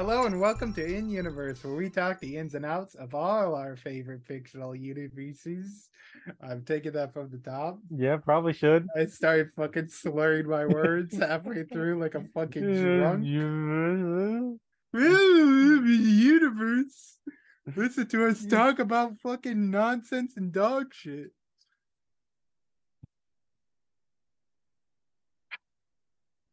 Hello and welcome to In Universe, where we talk the ins and outs of all our favorite fictional universes. I'm taking that from the top. Yeah, probably should. I started fucking slurring my words halfway through like a fucking drunk. universe. Listen to us talk about fucking nonsense and dog shit.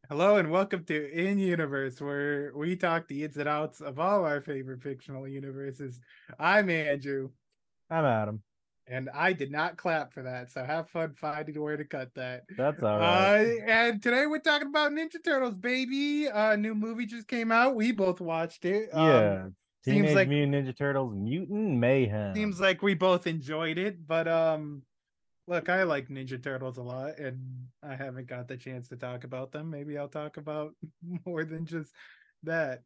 Hello and welcome to In Universe, where we talk the ins and outs of all our favorite fictional universes. I'm Andrew, I'm Adam. and I did not clap for that, so have fun finding where to cut that. That's all right. Uh, and today we're talking about Ninja Turtles, baby. A new movie just came out. We both watched it. Um, yeah. seems Teenage like- Mutant Ninja Turtles Mutant Mayhem. seems like we both enjoyed it, but um, look, I like Ninja Turtles a lot, and I haven't got the chance to talk about them. Maybe I'll talk about more than just that.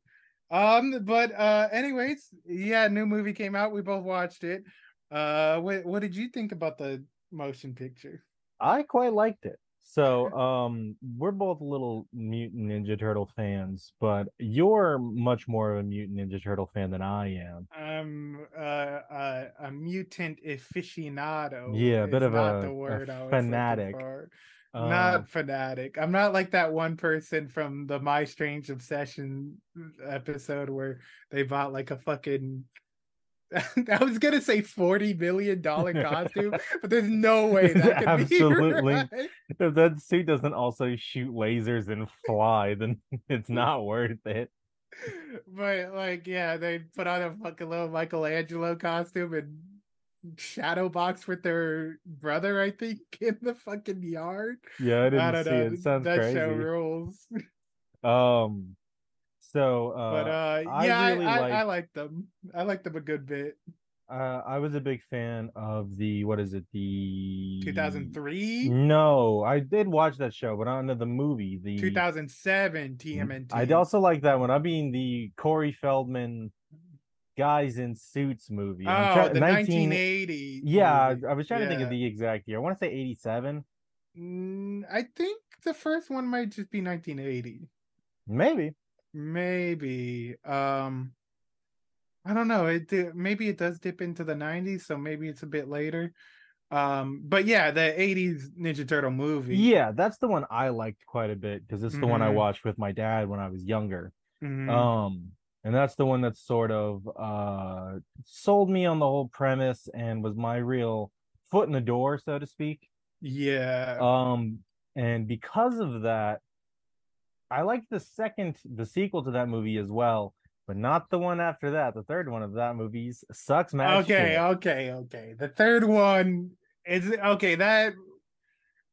Um, but uh, anyways, yeah, new movie came out. We both watched it. Uh, what what did you think about the motion picture? I quite liked it. So, um, we're both little Mutant Ninja Turtle fans, but you're much more of a Mutant Ninja Turtle fan than I am. I'm uh, uh, a mutant aficionado. Yeah, a bit of a- the word fanatic. Um, not fanatic. I'm not like that one person from the My Strange Obsession episode where they bought like a fucking. I was gonna say forty million dollar costume, but there's no way that could Absolutely. be right. if that suit doesn't also shoot lasers and fly, then it's not worth it. But like, yeah, they put on a fucking little Michelangelo costume and shadow box with their brother, I think, in the fucking yard. Yeah, I didn't I see know. it. Sounds that crazy. show rules. Um, so uh, but uh, I yeah, I, really I, like- I like them. I like them a good bit. uh, I was a big fan of the what is it? The 2003, No, I did watch that show, but into the movie. The 2007 TMNT. I also like that one. I mean the Corey Feldman guys in suits movie. Oh, try- the 19 1980. Yeah, movie. I was trying to think of the exact year. I want to say 87. Mm, I think the first one might just be 1980. Maybe. Maybe. Um I don't know. It maybe it does dip into the 90s, so maybe it's a bit later. Um but yeah, the 80s Ninja Turtle movie. Yeah, that's the one I liked quite a bit because it's the one I Mhm. watched with my dad when I was younger. Mhm. Um, and that's the one that sort of uh sold me on the whole premise and was my real foot in the door, so to speak. yeah. Um, and because of that, I liked the second, the sequel to that movie as well, but not the one after that. The third one of that movie's sucks, man. okay, okay, okay. The third one is okay. That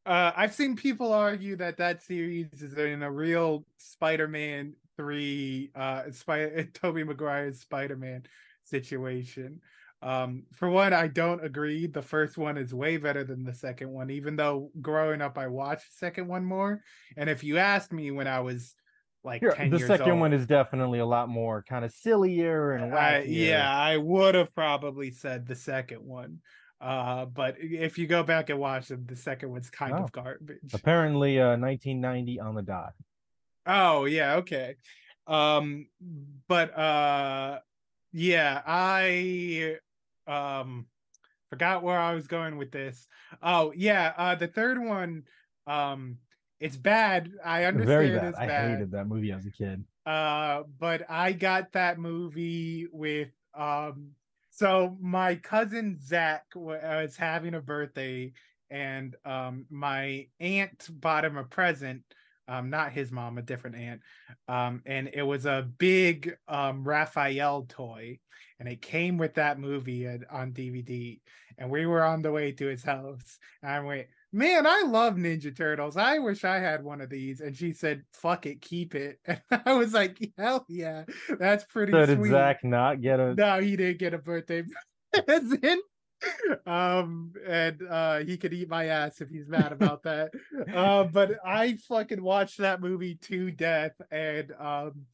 uh, I've seen people argue that that series is in a real Spider-Man three uh Spider Tobey Maguire's Spider-Man situation. Um, for one, I don't agree. The first one is way better than the second one, even though growing up I watched the second one more. And if you asked me when I was like Here, 10 the second old, one is definitely a lot more kind of sillier and I, yeah, I would have probably said the second one. Uh, but if you go back and watch them, the second one's kind Oh. of garbage. Apparently, uh, 1990 on the dot. Oh yeah, okay. Um but uh yeah, I um forgot where I was going with this. Oh yeah, uh the third one um it's bad. I understand Very bad. I bad. hated that movie as a kid. Uh but I got that movie with um so my cousin Zach was having a birthday and um my aunt bought him a present um not his mom a different aunt. Um and it was a big um Raphael toy and it came with that movie at, on DVD and we were on the way to his house and I went man I love Ninja Turtles. I wish I had one of these. And she said fuck it keep it. And I was like hell yeah that's pretty So did sweet. Zach not get a? no, he didn't get a birthday present. Um, and uh, he could eat my ass if he's mad about that. uh, but I fucking watched that movie to death, and um,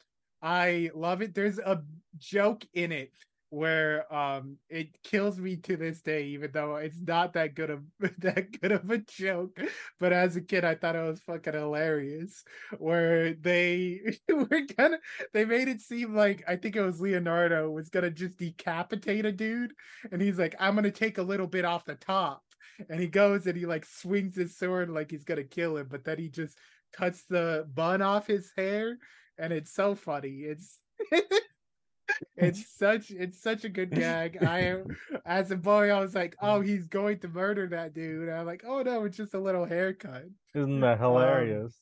I love it. There's a joke in it where um it kills me to this day even though it's not that good of that good of a joke but as a kid i thought it was fucking hilarious where they were gonna they made it seem like I think it was Leonardo was gonna just decapitate a dude, and he's like, I'm gonna take a little bit off the top, and he goes and he like swings his sword like he's gonna kill him, but then he just cuts the bun off his hair, and it's so funny. It's it's such it's such a good gag. I am as a boy, I was like, oh, he's going to murder that dude. And I'm like, oh no, it's just a little haircut. Isn't that hilarious?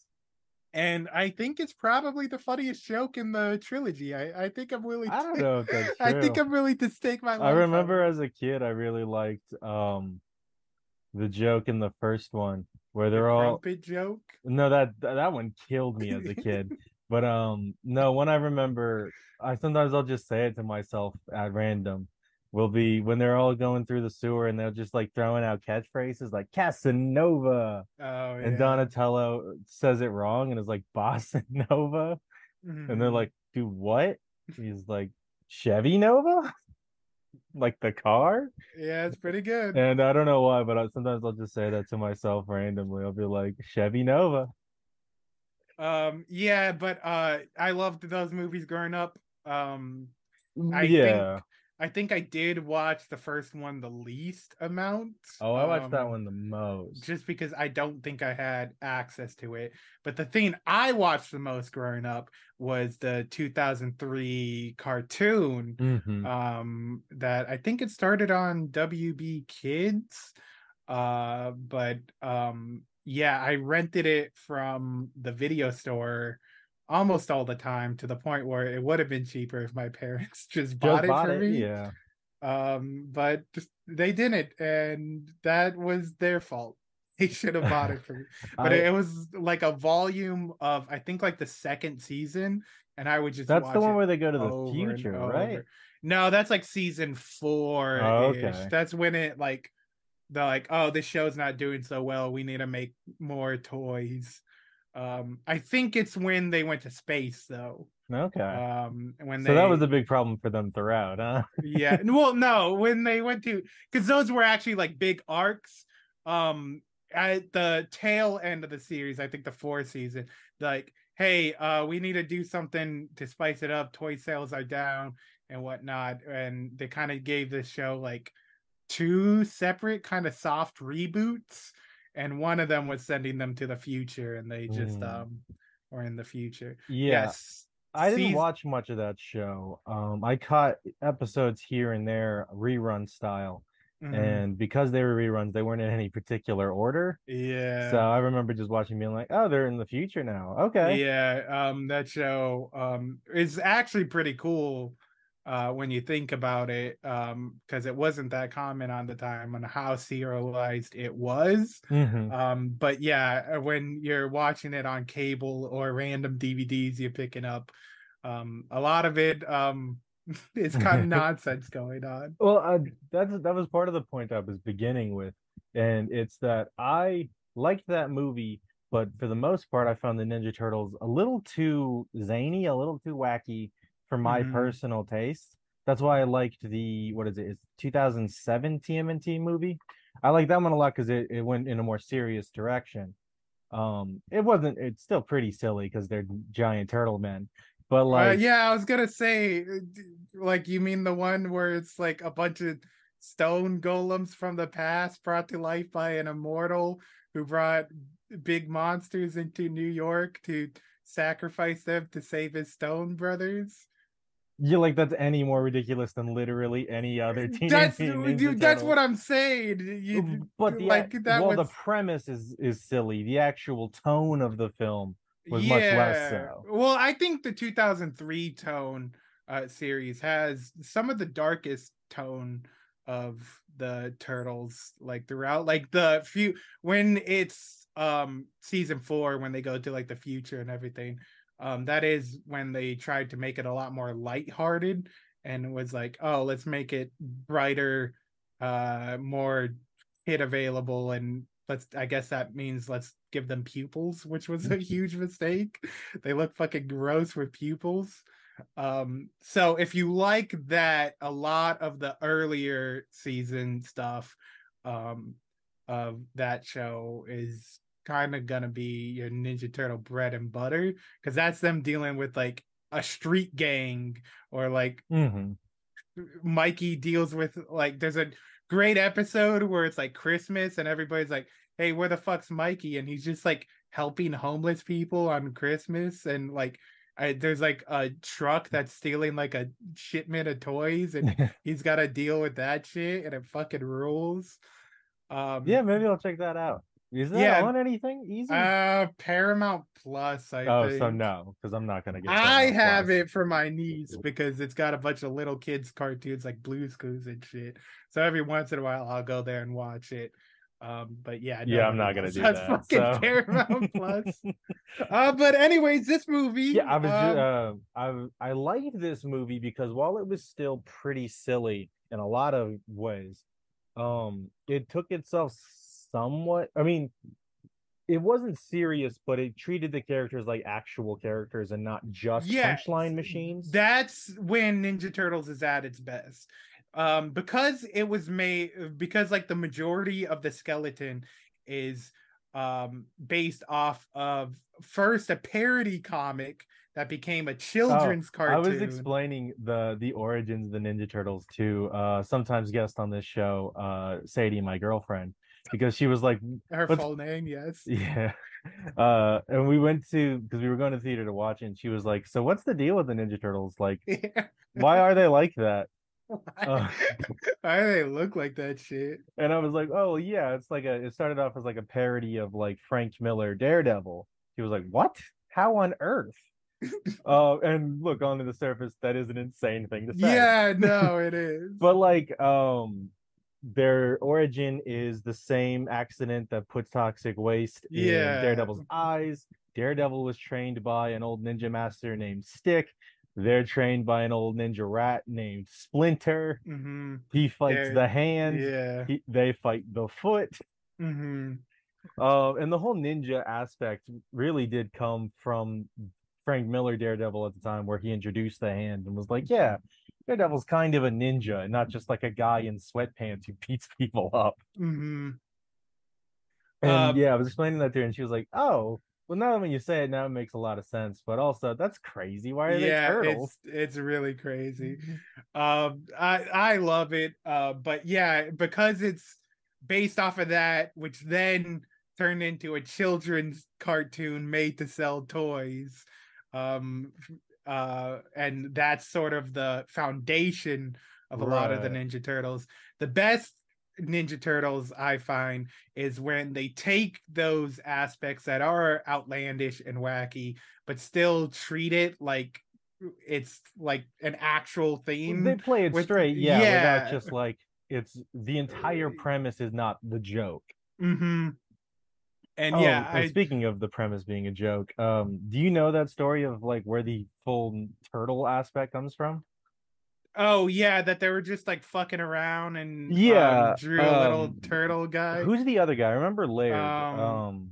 and I think it's probably the funniest joke in the trilogy. I, I think I'm willing. I don't to- know I think. I'm willing to stake my. I remember as a kid, I really liked um the joke in the first one where they're all crumpet joke. no that that one killed me as a kid. but um no, when I remember, I sometimes I'll just say it to myself at random. Will be when they're all going through the sewer and they're just like throwing out catchphrases like Casanova Oh, yeah. and Donatello says it wrong and is like Bossa Nova and they're Mhm. like, "Do what?" He's like, "Chevy Nova." Like the car, yeah, it's pretty good. and I don't know why, but I, sometimes I'll just say that to myself randomly. I'll be like, "Chevy Nova." Um, yeah, but uh, I loved those movies growing up. Um, I yeah. think I think I did watch the first one the least amount. Oh, I watched that um, one the most. just because I don't think I had access to it. But the thing I watched the most growing up was the 2003 cartoon Mhm. um that I think it started on WB Kids. Uh but um yeah, I rented it from the video store almost all the time to the point where it would have been cheaper if my parents just bought Just it bought for it, me yeah. um but just, they didn't and that was their fault they should have bought it for me but I- it was like a volume of i think like the second season and i would just That's the one where they go to the future, right? no that's like season four Oh, okay. that's when it like they're like oh this show's not doing so well. We need to make more toys. Um i think it's when they went to space though. Okay. um when so they that was a big problem for them throughout, huh? yeah. Well no when they went to because those were actually like big arcs. Um at the tail end of the series i think the fourth season like hey uh we need to do something to spice it up. Toy sales are down and whatnot. And they kind of gave this show like two separate kind of soft reboots and one of them was sending them to the future and they just Mm. um were in the future Yeah. yes I didn't seas- watch much of that show. Um, I caught episodes here and there, rerun style, Mhm. and because they were reruns, they weren't in any particular order. yeah So I remember just watching, being like, "Oh, they're in the future now." Okay. Yeah, um, that show um is actually pretty cool uh when you think about it, um, because it wasn't that common on the time on how serialized it was. Mhm. Um, but yeah, uh, when you're watching it on cable or random DVDs you're picking up, Um, a lot of it um is kind of nonsense going on. Well, uh, that's that was part of the point I was beginning with, and it's that I liked that movie, but for the most part, I found the Ninja Turtles a little too zany, a little too wacky for my Mhm. personal taste. That's why I liked the what is it? It's 2007 TMNT movie. I like that one a lot because it, it went in a more serious direction. Um, it wasn't. It's still pretty silly because they're giant turtle men, but Uh, like yeah, I was gonna say, uh, like, you mean the one where it's like a bunch of stone golems from the past brought to life by an immortal who brought big monsters into New York to sacrifice them to save his stone brothers? You like that's any more ridiculous than literally any other Teenage That's Mutant you, that's what I'm saying. You, but the like that well, was the premise is is silly. The actual tone of the film was much less so. Well, I think the 2003 tone uh, series has some of the darkest tone of the turtles like throughout like the few when it's um season 4 when they go to like the future and everything um that is when they tried to make it a lot more lighthearted and was like oh let's make it brighter uh more kid available and let's i guess that means let's give them pupils which was a huge mistake. They look fucking gross with pupils. Um so if you like that a lot of the earlier season stuff um of that show is kind of gonna be your ninja turtle bread and butter because that's them dealing with like a street gang or like hmm Mikey deals with like there's a great episode where it's like Christmas and everybody's like, "Hey, where the fuck's Mikey?" and he's just like helping homeless people on Christmas and like I, there's like a truck that's stealing like a shipment of toys and he's got to deal with that shit and it fucking rules. Um yeah, maybe I'll check that out. Is that Yeah. on anything easy? uh Paramount Plus I oh, think. so no, because I'm not gonna get. It. I Paramount have Plus. it for my niece because it's got a bunch of little kids cartoons like Blue's Clues and shit. So every once in a while I'll go there and watch it. Um, but yeah, Yeah, I'm not gonna do that. Fucking so- Paramount Plus. Uh, but anyways, this movie. yeah, I was. um, uh, I I liked this movie because while it was still pretty silly in a lot of ways, um, it took itself somewhat. I mean, it wasn't serious, but it treated the characters like actual characters and not just Yes, punchline machines. That's when Ninja Turtles is at its best. Um, because it was made because like the majority of the skeleton is um based off of first a parody comic that became a children's I cartoon. I was explaining the the origins of the Ninja Turtles to uh sometimes guest on this show, uh Sadie, my girlfriend, because she was like, her full name, yes. Yeah. Uh and we went to because we were going to theater to watch it, and she was like, So what's the deal with the Ninja Turtles? Like, why are they like that? Uh. Why do they look like that shit? And I was like, Oh yeah, it's like a it started off as like a parody of like Frank Miller Daredevil. She was like, What? How on earth? uh and look onto the surface, that is an insane thing to say. Yeah, no, it is. but like um their origin is the same accident that puts toxic waste Yeah. in Daredevil's eyes. Daredevil was trained by an old ninja master named Stick. They're trained by an old ninja rat named Splinter. hmm He fights the hand. Yeah. He, they fight the foot. hmm Uh, and the whole ninja aspect really did come from Frank Miller Daredevil at the time, where he introduced the hand and was like, "Yeah, Daredevil's kind of a ninja, and not just like a guy in sweatpants who beats people up." hmm And Um, yeah, I was explaining that to her, and she was like, "Oh, well, now that when you say it, now it makes a lot of sense." But also, that's crazy. Why are yeah, they turtles? it's it's really crazy. Um, I I love it. Uh, but yeah, because it's based off of that, which then turned into a children's cartoon made to sell toys. Um, uh, and that's sort of the foundation of a lot of the Ninja Turtles. The best Ninja Turtles I find is when they take those aspects that are outlandish and wacky, but still treat it like it's like an actual theme. They play it with- straight, yeah, yeah. without just like it's the entire premise is not the joke. hmm And Oh, yeah, and I, speaking of the premise being a joke, um, do you know that story of like where the full turtle aspect comes from? oh yeah, that they were just like fucking around and um, Yeah, drew a little um, turtle guy. Who's the other guy? I remember Laird. Um, Um,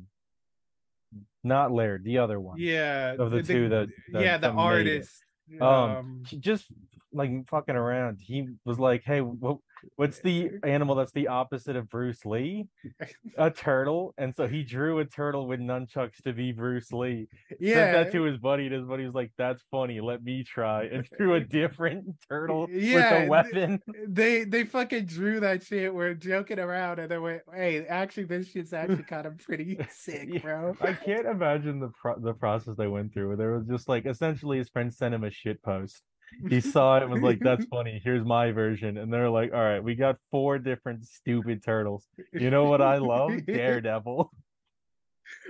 not Laird, the other one. yeah, of the two that- that- yeah, the that artist. Um, he just like fucking around. He was like, "Hey, what, what's the animal that's the opposite of Bruce Lee? A turtle." And so he drew a turtle with nunchucks to be Bruce Lee. yeah, Sent that to his buddy, and his buddy was like, "That's funny. Let me try." And drew a different turtle Yeah, with a weapon. they they fucking drew that shit. We're joking around, and then went, "Hey, actually, this shit's actually kind of pretty sick, bro." I can't imagine the pro- the process they went through. Where there was just like essentially his friend sent him a shit post. He saw it and was like, "That's funny. Here's my version." And they're like, "All right, we got four different stupid turtles. You know what I love? Daredevil."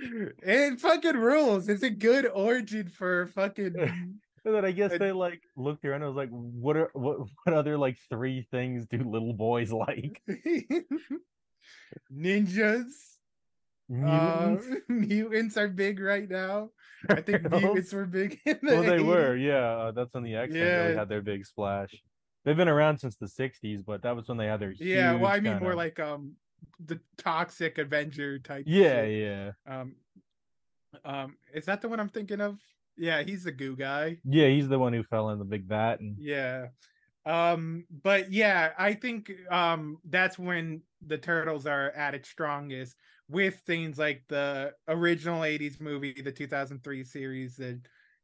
It fucking rules. It's a good origin for fucking. And then I guess they like looked around and was like, "What are what what other like three things do little boys like?" Ninjas. Mutants. Uh, mutants are big right now. I think mutants were big in the well, they were, yeah. Uh, that's when the X Men really had their big splash. They've been around since the '60s, but that was when they had their Yeah, well, I mean kinda- more like um the toxic Avenger type. yeah, shit. yeah, Um, um, is that the one I'm thinking of? Yeah, he's the goo guy. yeah. He's the one who fell in the big vat, and Yeah. Um, but yeah, I think um that's when the turtles are at its strongest with things like the original 80s movie, the 2003 series, the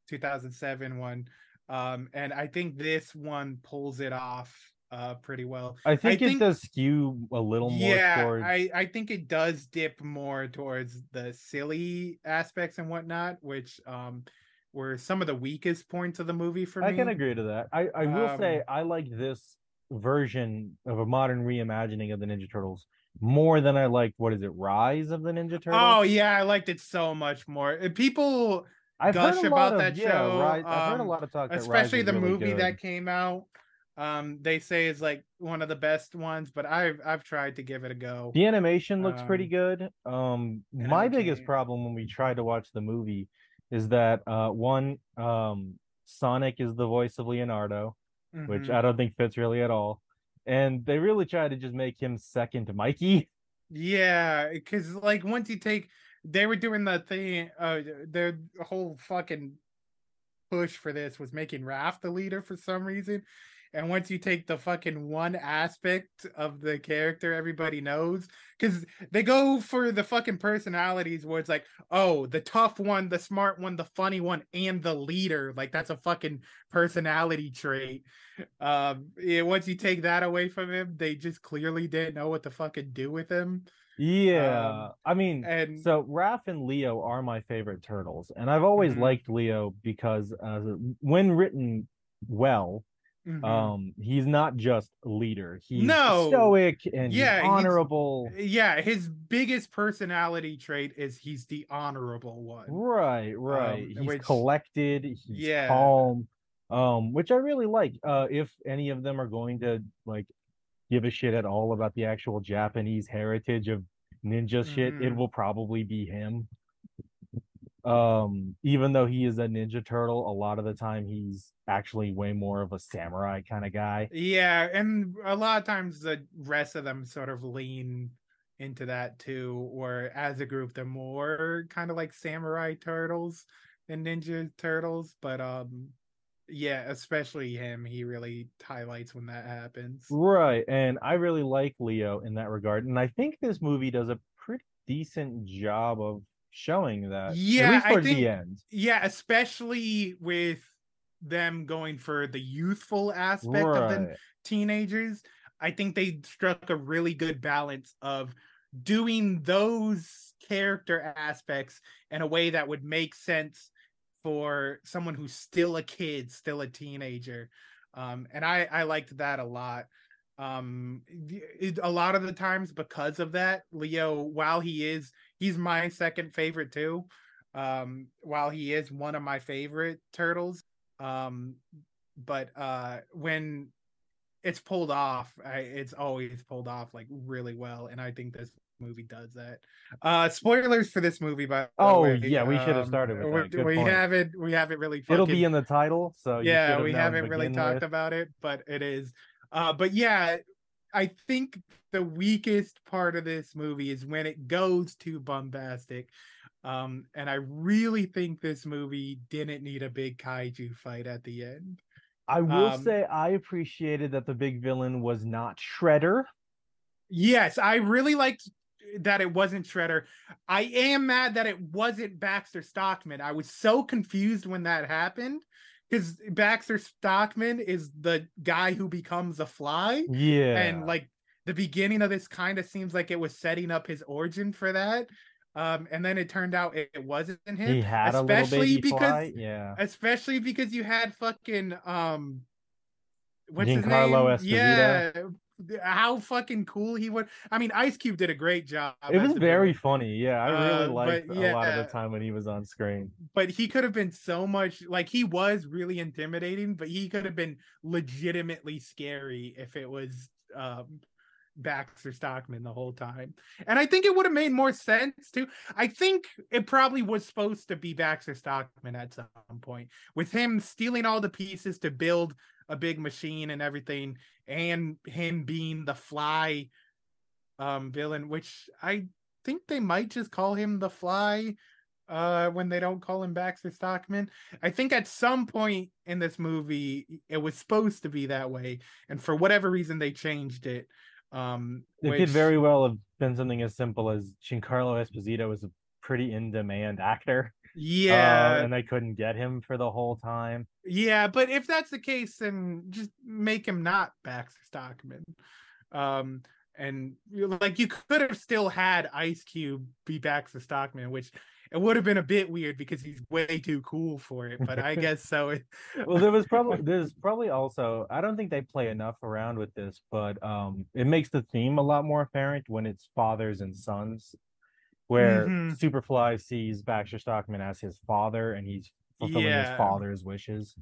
2007 one. Um, and I think this one pulls it off uh pretty well. I think it think- does skew a little more yeah, towards. I, I think it does dip more towards the silly aspects and whatnot, which um were some of the weakest points of the movie for I me. I can agree to that. I I will say Um, I like this version of a modern reimagining of the Ninja Turtles more than I liked. What is it? Rise of the Ninja Turtles. Oh yeah, I liked it so much more. People, I've gush about of, that yeah, show, Rise, I've heard a um, lot of talk. especially the really movie good. that came out. Um, they say is like one of the best ones, but I've I've tried to give it a go. The animation looks pretty Um, good. Um, my biggest problem when we tried to watch the movie is that uh, one, um, Sonic is the voice of Leonardo, which Mhm. I don't think fits really at all, and they really tried to just make him second to Mikey. Yeah, because like once you take, they were doing the thing. Uh, their whole fucking push for this was making Raph the leader for some reason. And once you take the fucking one aspect of the character everybody knows, because they go for the fucking personalities where it's like, oh, the tough one, the smart one, the funny one, and the leader. Like that's a fucking personality trait. Um, yeah, once you take that away from him, they just clearly didn't know what to fucking do with him. Yeah, Um, I mean, and- so Raph and Leo are my favorite turtles, and I've always Mhm. liked Leo because uh, when written well, Mhm. um, he's not just a leader; he's No. stoic and Yeah, honorable. yeah, his biggest personality trait is he's the honorable one. Right, right. Um, he's which- collected, he's Yeah. calm. Um, which I really like. Uh, if any of them are going to like give a shit at all about the actual Japanese heritage of ninja shit, it Mhm. will probably be him. Um, even though he is a ninja turtle, a lot of the time he's actually way more of a samurai kind of guy. Yeah, and a lot of times the rest of them sort of lean into that too, or as a group, they're more kind of like samurai turtles than ninja turtles. But um, yeah, especially him, he really highlights when that happens. Right, and I really like Leo in that regard, and I think this movie does a pretty decent job of showing that. Yeah, I think- the end. Yeah, especially with them going for the youthful aspect of the teenagers, I think they struck a really good balance of doing those character aspects in a way that would make sense for someone who's still a kid, still a teenager. Um, and I, I liked that a lot. Um, it- a lot of the times because of that, Leo, while he is, he's my second favorite too. Um, while he is one of my favorite turtles, um, but uh, when it's pulled off, I, it's always pulled off like really well, and I think this movie does that. Uh spoilers for this movie, by the Oh, way. yeah, we should have Um, started with we- that. Good we haven't we haven't really It'll be in the title, so you yeah have we haven't really begin talked with. about it but it is uh but yeah i think the weakest part of this movie is when it goes too bombastic um and i really think this movie didn't need a big kaiju fight at the end. I will Um, say I appreciated that the big villain was not Shredder. yes i really liked that it wasn't shredder. I am mad that it wasn't baxter stockman. I was so confused when that happened because baxter stockman is the guy who becomes a fly. Yeah, and like the beginning of this kind of seems like it was setting up his origin for that. Um and then it turned out it, it wasn't him he had especially baby because fly. Yeah, especially because you had fucking um what's his Giancarlo name? yeah how fucking cool he would i mean ice cube did a great job it was very villain, funny. Yeah, I really Uh, liked a lot of the time when he was on screen. but he could have been so much like he was really intimidating but he could have been legitimately scary if it was um Baxter Stockman the whole time. And I think it would have made more sense too. I think it probably was supposed to be Baxter Stockman at some point with him stealing all the pieces to build a big machine and everything and him being the fly um villain which I think they might just call him the fly uh when they don't call him Baxter Stockman. I think at some point in this movie it was supposed to be that way and for whatever reason they changed it. Um It which, could very well have been something as simple as Giancarlo Esposito was a pretty in demand actor. Uh, yeah and they couldn't get him for the whole time. yeah but if that's the case then just make him not Baxter Stockman. Um and like you could have still had Ice Cube be Baxter Stockman, which it would have been a bit weird because he's way too cool for it. But I guess so. Well there was probably there's probably also i don't think they play enough around with this but um it makes the theme a lot more apparent when it's fathers and sons where Mhm. superfly sees baxter stockman as his father and he's fulfilling his father's wishes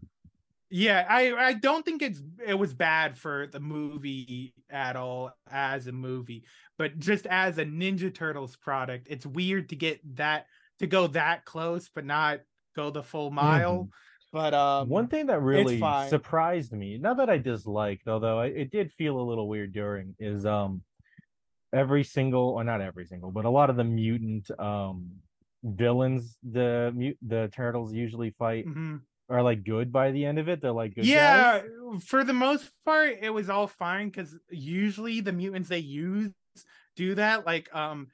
Yeah, I I don't think it's it was bad for the movie at all as a movie, but just as a Ninja Turtles product, it's weird to get that to go that close but not go the full mile. But um one thing that really surprised me not that i disliked although I, it did feel a little weird during is um every single or not every single but a lot of the mutant um villains the the turtles usually fight mhm. are like good by the end of it. They're like good yeah, guys. for the most part it was all fine cuz usually the mutants they use do that like um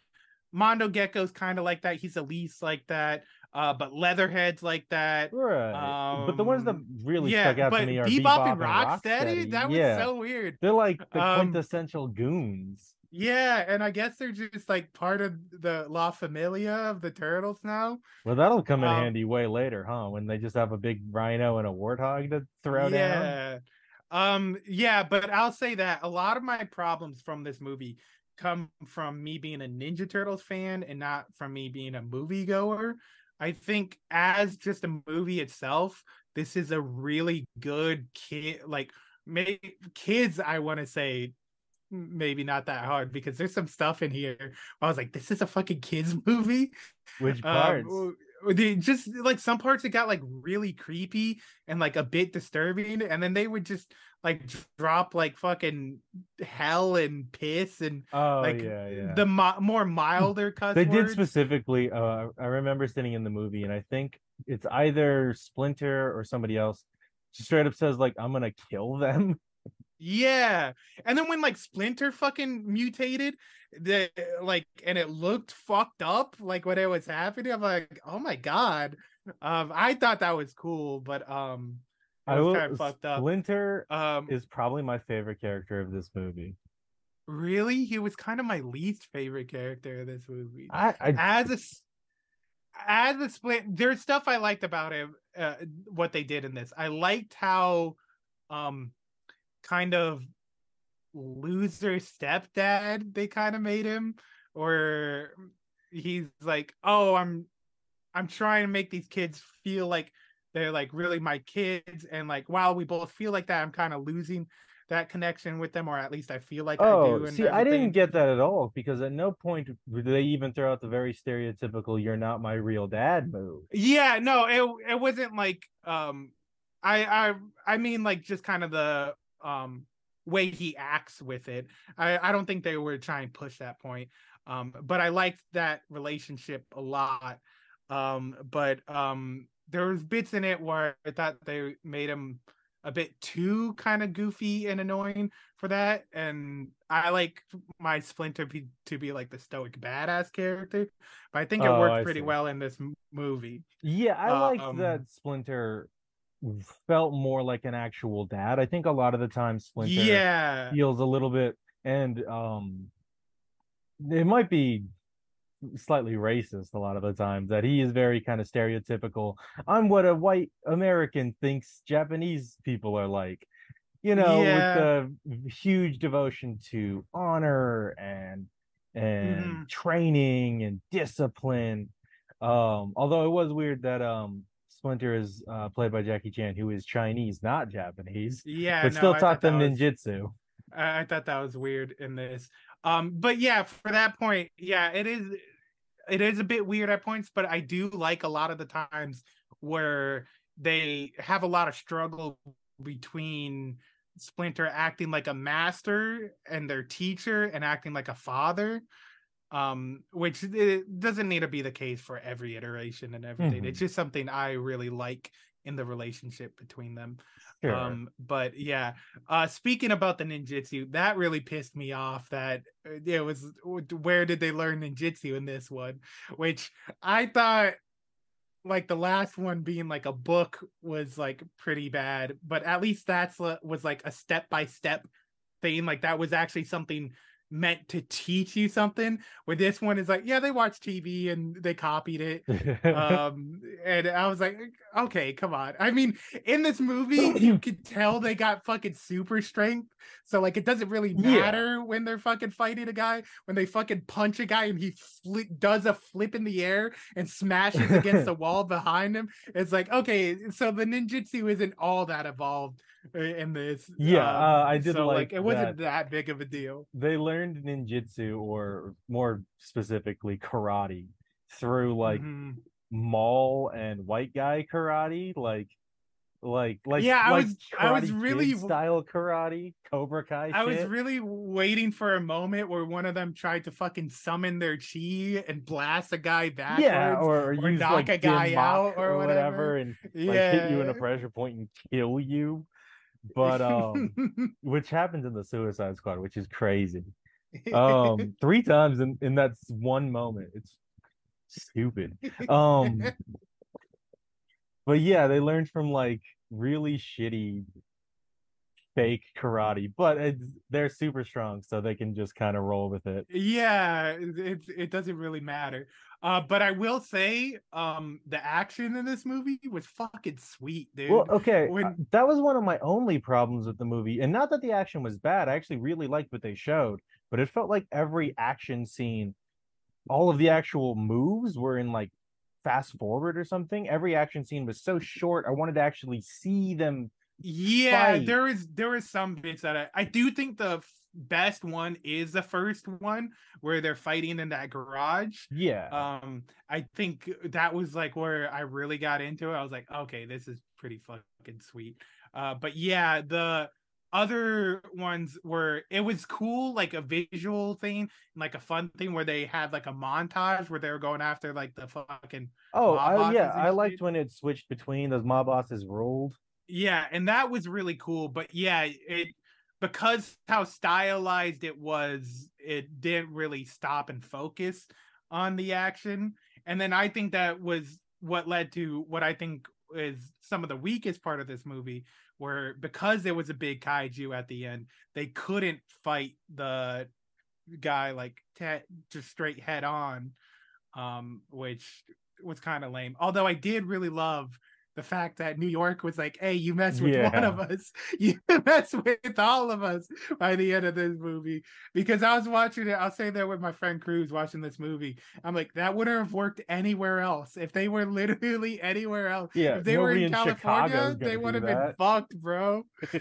Mondo Gecko's kind of like that. He's at least like that. Uh, but Leatherhead's like that. Right. but the ones that Um, really yeah, stuck out to me are Bebop, and Rocksteady. Rocksteady. That was yeah. so weird. They're like the Um, quintessential goons. Yeah, and I guess they're just like part of the La Familia of the turtles now. Well, that'll come in um, handy way later, huh? When they just have a big rhino and a warthog to throw down. yeah. Um, yeah, but I'll say that a lot of my problems from this movie come from me being a Ninja Turtles fan and not from me being a moviegoer. I think as just a movie itself, this is a really good kid like may, kids I want to say maybe not that hard because there's some stuff in here I was like this is a fucking kids movie Which um, parts? w- they just like some parts it got like really creepy and like a bit disturbing and then they would just like drop like fucking hell and piss and oh like yeah, yeah. the mo- more milder cuss they did specifically. Uh, I remember sitting in the movie, and I think it's either Splinter or somebody else. Just straight up says like, "I'm gonna kill them." Yeah. And then when like Splinter fucking mutated, the like and it looked fucked up like when it was happening. I'm like, oh my god. Um I thought that was cool, but um I was will. kind of fucked up. Splinter Um is probably my favorite character of this movie. really he was kind of my least favorite character of this movie. I, I as a as a split there's stuff i liked about him uh, what they did in this i liked how um kind of loser stepdad they kind of made him or he's like oh i'm i'm trying to make these kids feel like they're like really my kids and like while we both feel like that i'm kind of losing that connection with them, or at least I feel like oh, I do. and see, I didn't get that at all because at no point did they even throw out the very stereotypical "you're not my real dad" move. Yeah, no, it it wasn't like um I I I mean like just kind of the um way he acts with it. I I don't think they were trying to push that point. Um but I liked that relationship a lot. Um but um there was bits in it where I thought they made him a bit too kind of goofy and annoying for that and I like my Splinter be, to be like the stoic badass character, but I think it Oh, worked I pretty see. well in this m- movie. Yeah, I liked Um, that Splinter felt more like an actual dad. I think a lot of the time Splinter Yeah. feels a little bit and um it might be slightly racist a lot of the times that he is very kind of stereotypical i'm what a white american thinks japanese people are like you know Yeah. with the huge devotion to honor and and Mhm. training and discipline um although it was weird that um splinter is uh played by jackie chan who is chinese not japanese Yeah. but no, still I taught them was- ninjutsu I, I thought that was weird in this. Um, but yeah, for that point, yeah, it is it is a bit weird at points, but I do like a lot of the times where they have a lot of struggle between Splinter acting like a master and their teacher and acting like a father. Um, which it doesn't need to be the case for every iteration and everything. Mhm. It's just something I really like in the relationship between them. Sure. Um, but yeah, uh, speaking about the ninjutsu, that really pissed me off. That uh, it was where did they learn ninjutsu in this one? Which I thought, like the last one being like a book was like pretty bad, but at least that's li- was like a step by step thing. Like that was actually something meant to teach you something. Where this one is like, yeah, they watched TV and they copied it um and i was like okay come on i mean in this movie you could tell they got fucking super strength so like it doesn't really Yeah. matter when they're fucking fighting a guy when they fucking punch a guy and he fli does a flip in the air and smashes against the wall behind him it's like okay so the ninjutsu isn't all that evolved in this Yeah, um, uh, I did so like it wasn't that big of a deal they learned ninjutsu or more specifically karate through like Mhm. mall and white guy karate like like like Yeah, I like was- I was really- style karate cobra kai I was really waiting for a moment where one of them tried to fucking summon their chi and blast a guy backwards. yeah or, or use knock like a guy out Mak or whatever. and yeah. like hit you in a pressure point and kill you but um which happens in the suicide squad which is crazy. Um three times in in that one moment it's stupid. Um but yeah they learned from like really shitty fake karate but it's, they're super strong so they can just kind of roll with it yeah, it, it it doesn't really matter. Uh, but I will say, um, the action in this movie was fucking sweet, dude. well okay when- uh, that was one of my only problems with the movie and not that the action was bad i actually really liked what they showed but it felt like every action scene all of the actual moves were in like fast forward or something every action scene was so short i wanted to actually see them Yeah, fight. there is there is some bits that I, I do think the f- best one is the first one where they're fighting in that garage. yeah Um, I think that was like where I really got into it. I was like, okay, this is pretty fucking sweet. Uh, but yeah, the other ones were it was cool, like a visual thing, like a fun thing where they had like a montage where they were going after like the fucking Oh, I, yeah, I liked when it switched between those mob bosses rolled. Yeah, and that was really cool. But yeah, it because how stylized it was, it didn't really stop and focus on the action. And then I think that was what led to what I think is some of the weakest part of this movie, where because there was a big kaiju at the end, they couldn't fight the guy like te- just straight head on, um, which was kind of lame. Although I did really love the fact that New York was like, "Hey, you mess with one of us, you mess with all of us." By the end of this movie, because I was watching it, I'll say that with my friend Cruz watching this movie, I'm like, that wouldn't have worked anywhere else. If they were literally anywhere else, Yeah, if they were in in California, they would have been fucked, bro.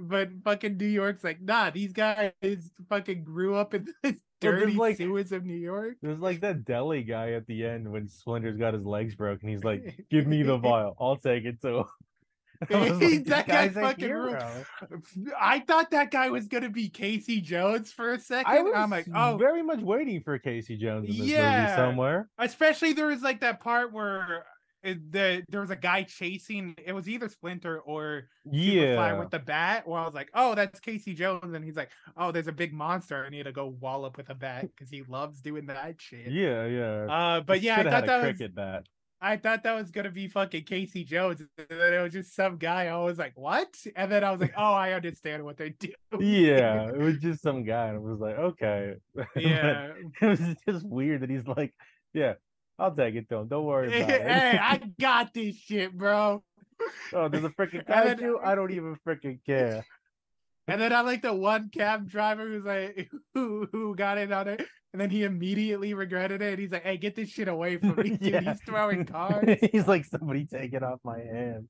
but fucking New York's like, nah, these guys fucking grew up in there's, dirty like- sewers of New York. There's like that deli guy at the end when Splinter's got his legs broken. He's like, "Give me the vial. I'll take it too." I like, That guy guy's fucking hero." I thought that guy was gonna be Casey Jones for a second. I was I'm like, oh, very much waiting for Casey Jones in this Yeah. movie somewhere. especially there was like that part where it, the there was a guy chasing. It was either Splinter or Superfly Yeah, with the bat. Where I was like, oh, that's Casey Jones, and he's like, oh, there's a big monster. I need to go wallop with a bat because he loves doing that shit. yeah, yeah. Uh, but yeah, I thought that was bat. I thought that was gonna be fucking Casey Jones, and then it was just some guy. I was like, "What?" And then I was like, "Oh, I understand what they do." Yeah, it was just some guy, and it was like, okay. Yeah. it was just weird that he's like, yeah, I'll take it, though. Don't worry about it. hey, I got this shit, bro. oh, there's a freaking kaiju. I don't even freaking care. And then I like the one cab driver who's like, who who got in on it, and then he immediately regretted it. He's like, "Hey, get this shit away from me, dude. Yeah. He's throwing cars." he's like, somebody take it off my hands.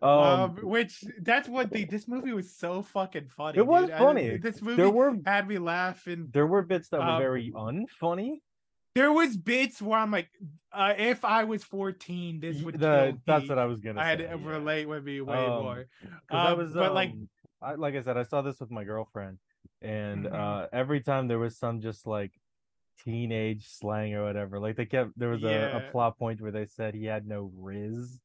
Um, Um, which that's what they. This movie was so fucking funny. It was dude. I- funny. this movie there were had me laughing. there were bits that were Um, very unfunny. There was bits where I'm like, uh, if I was 14, this would the- that's me. what I was gonna I had say. to yeah. relate with me way Um, more. 'Cause I Um, was, but, like- um, I, like I said, I saw this with my girlfriend, and Mhm. uh, every time there was some just like teenage slang or whatever. Like they kept there was a, Yeah. a plot point where they said he had no riz,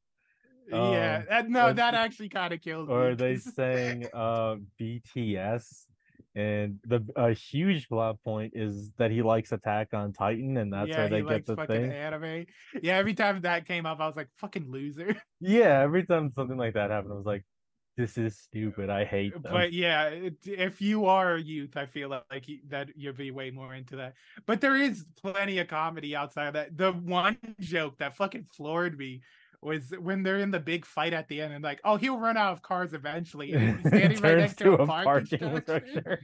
yeah, um, that, no, or- that actually kind of killed me. or they 'cause- sang uh BTS. And the a huge plot point is that he likes Attack on Titan, and that's yeah, where they he get the fucking thing. anime. Yeah, every time that came up, I was like, fucking loser. Yeah, every time something like that happened, I was like, "This is stupid. I hate them." but yeah, if you are a youth, I feel like you, that you'll be way more into that. But there is plenty of comedy outside of that. The one joke that fucking floored me was when they're in the big fight at the end and like, oh, he'll run out of cars eventually. And he's standing right next to, a, parking parking structure.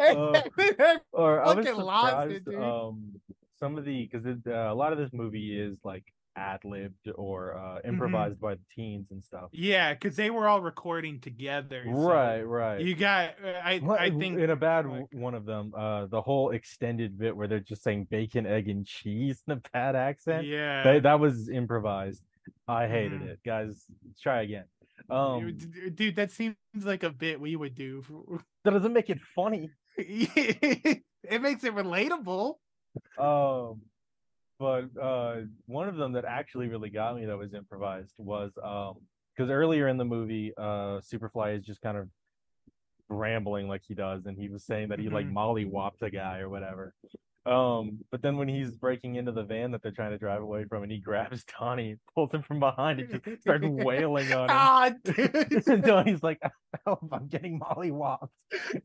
Uh, or I was lost it, surprised. um, some of the because uh, a lot of this movie is like ad libbed or uh, Mm-hmm. improvised by the teens and stuff. yeah, because they were all recording together. so Right, right. You got. I. I think in a bad like- one of them, uh, the whole extended bit where they're just saying bacon, egg, and cheese in a bad accent. Yeah. That, that was improvised. I hated it, guys. Try again. Um, dude, that seems like a bit we would do. that doesn't make it funny. it makes it relatable. Um, but uh, one of them that actually really got me that was improvised was um, because earlier in the movie, uh, Superfly is just kind of rambling like he does, and he was saying that he like Mhm. mollywopped a guy or whatever. Um, but then when he's breaking into the van that they're trying to drive away from, and he grabs Donnie, pulls him from behind, and just starts wailing on him. Ah, dude, and Donnie's like, "Help! I'm getting mollywopped."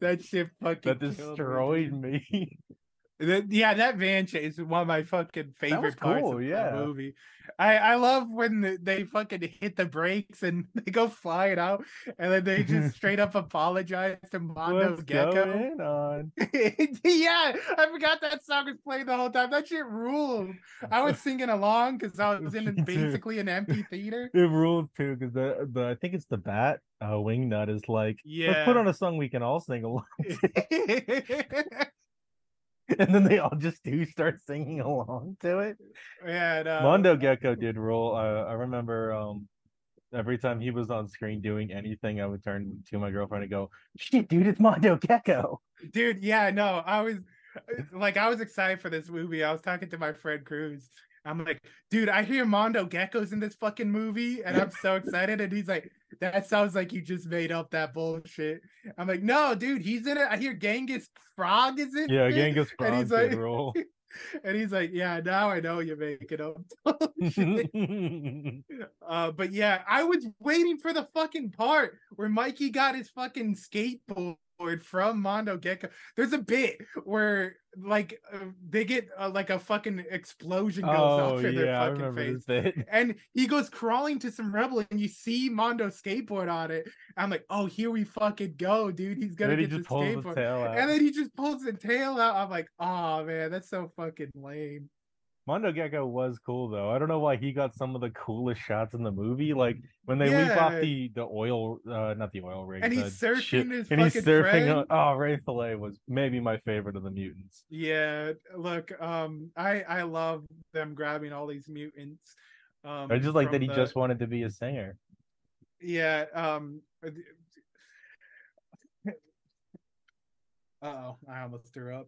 that shit fucking That destroyed me. Yeah, that van chase is one of my fucking favorite parts cool, of yeah. the movie. I I love when they fucking hit the brakes and they go flying out, and then they just straight up apologize to Mondo What's Gecko. on? yeah, I forgot that song was playing the whole time. That shit ruled. I was singing along because I was in basically an empty theater. It ruled too because the the I think it's the bat uh, wingnut is like yeah. let's put on a song we can all sing along, and then they all just do start singing along to it. and uh, Mondo Gecko did roll. Uh, I remember um every time he was on screen doing anything, I would turn to my girlfriend and go, "Shit, dude, it's Mondo Gecko." dude yeah no i was like i was excited for this movie i was talking to my friend cruz i'm like dude i hear mondo gecko's in this fucking movie and i'm so excited and he's like that sounds like you just made up that bullshit i'm like no dude he's in it i hear genghis frog is in Yeah, it. Genghis and Frog he's like roll. and he's like yeah now i know you're making up. Uh, but yeah, I was waiting for the fucking part where Mikey got his fucking skateboard from Mondo Gecko. There's a bit where like uh, they get uh, like a fucking explosion goes oh off in their yeah, I fucking face. And he goes crawling to some rebel, and you see Mondo skateboard on it. I'm like, oh, here we fucking go, dude. He's gonna then get the the skateboard. tail out. And then he just pulls the tail out. I'm like, oh man, that's so fucking lame. Mondo Gecko was cool though. I don't know why he got some of the coolest shots in the movie. Like when they leap off the the oil, uh, not the oil rig, And he's surfing ship- his and he's surfing. On, oh, Ray Fillet was maybe my favorite of the mutants. Yeah, look, um, I I love them grabbing all these mutants. Um, I just like that he the- just wanted to be a singer. Yeah. Um. Oh, I almost threw up.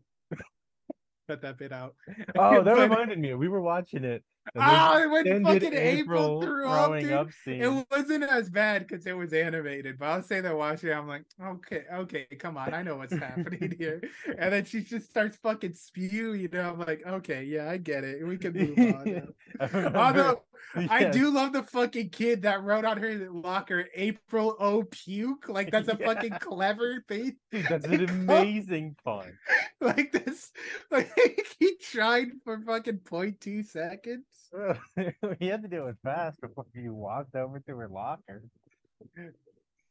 Cut that bit out. Oh, that reminded me. We were watching it. Oh, there's ah, when fucking April threw up, dude, up scene. It wasn't as bad because it was animated, but I'll say that watching, it, I'm like, okay, okay, come on, I know what's happening here. And then she just starts fucking spew, you know. I'm like, okay, yeah, I get it. We can move on. I Although I do love the fucking kid that wrote on her locker April O puke. Like that's a Yeah. fucking clever thing. Dude, that's an amazing pun. Like this, like he tried for fucking 0.2 seconds. you had to do it fast before you walked over to her locker.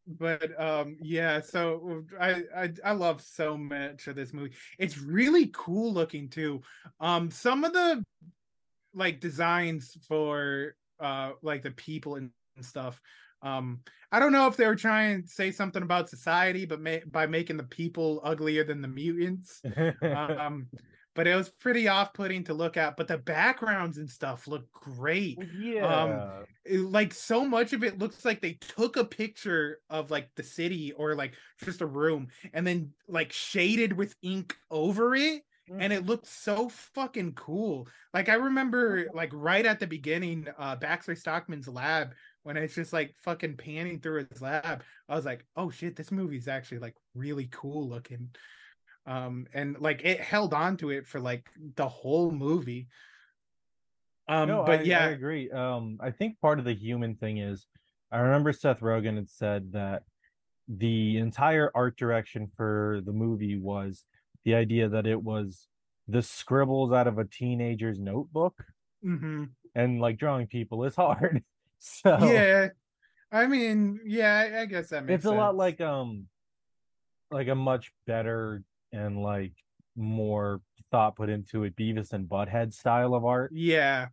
But um, yeah. So I I I love so much of this movie. It's really cool looking too. Um, some of the like designs for uh like the people and and stuff. Um, I don't know if they were trying to say something about society, but ma- by making the people uglier than the mutants. um but it was pretty off-putting to look at but the backgrounds and stuff look great. Um, yeah. It- like so much of it looks like they took a picture of like the city or like just a room and then like shaded with ink over it and it mm-hmm. looked so fucking cool. Like i remember like right at the beginning uh baxter stockman's lab when it's just like fucking panning through his lab i was like oh shit this movie's actually like really cool looking um and like it held on to it for like the whole movie um no, but I, yeah I agree. Um, I think part of the human thing is, I remember Seth Rogen had said that the entire art direction for the movie was the idea that it was the scribbles out of a teenager's notebook, mhm. and like drawing people is hard. So yeah i mean yeah I- i guess that makes it's a lot like um, like a much better and like more thought put into it, Beavis and Butthead style of art. Yeah.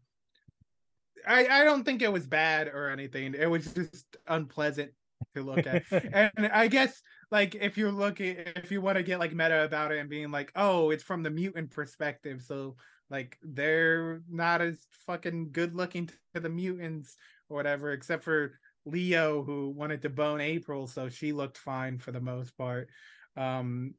I I don't think it was bad or anything. It was just unpleasant to look at. and I guess like if you're looking if you want to get like meta about it and being like, "Oh, it's from the mutant perspective." So like they're not as fucking good looking to the mutants or whatever except for Leo who wanted to bone April, so she looked fine for the most part. Um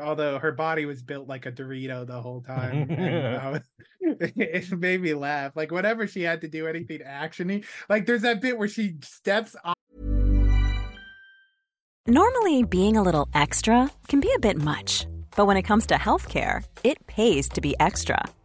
although her body was built like a Dorito the whole time. and I was- it made me laugh. Like whenever she had to do anything actiony, like there's that bit where she steps off. Normally, being a little extra can be a bit much, but when it comes to healthcare, it pays to be extra.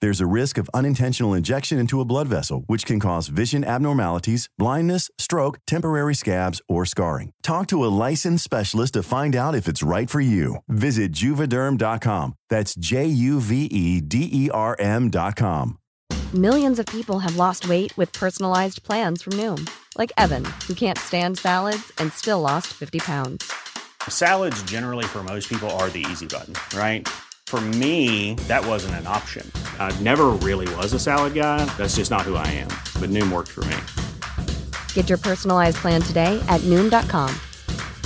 There's a risk of unintentional injection into a blood vessel, which can cause vision abnormalities, blindness, stroke, temporary scabs, or scarring. Talk to a licensed specialist to find out if it's right for you. Visit juvederm.com. That's J U V E D E R M.com. Millions of people have lost weight with personalized plans from Noom, like Evan, who can't stand salads and still lost 50 pounds. Salads, generally, for most people, are the easy button, right? For me, that wasn't an option. I never really was a salad guy. That's just not who I am. But Noom worked for me. Get your personalized plan today at Noom.com.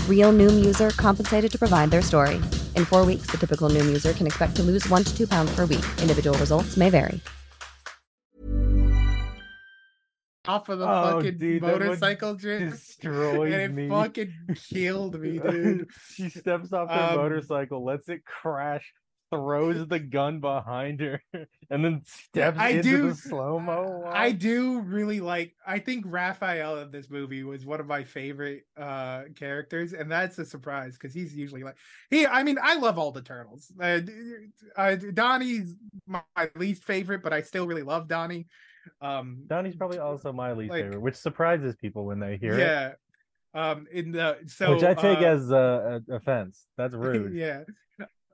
Real Noom user compensated to provide their story. In four weeks, the typical Noom user can expect to lose one to two pounds per week. Individual results may vary. off of the Oh, fucking dude, that would motorcycle jet. destroys and it me. fucking killed me, dude. she steps off her Um, motorcycle, lets it crash, throws the gun behind her, and then steps I into do- the slow mo. I do really like I think Raphael in this movie was one of my favorite uh characters and that's a surprise because he's usually like he I mean I love all the turtles. Uh, uh, Donnie's my least favorite but I still really love Donnie. Um Donnie's probably also my least like- favorite, which surprises people when they hear it. yeah. Um in the so which I take uh, as uh, offense. That's rude. yeah.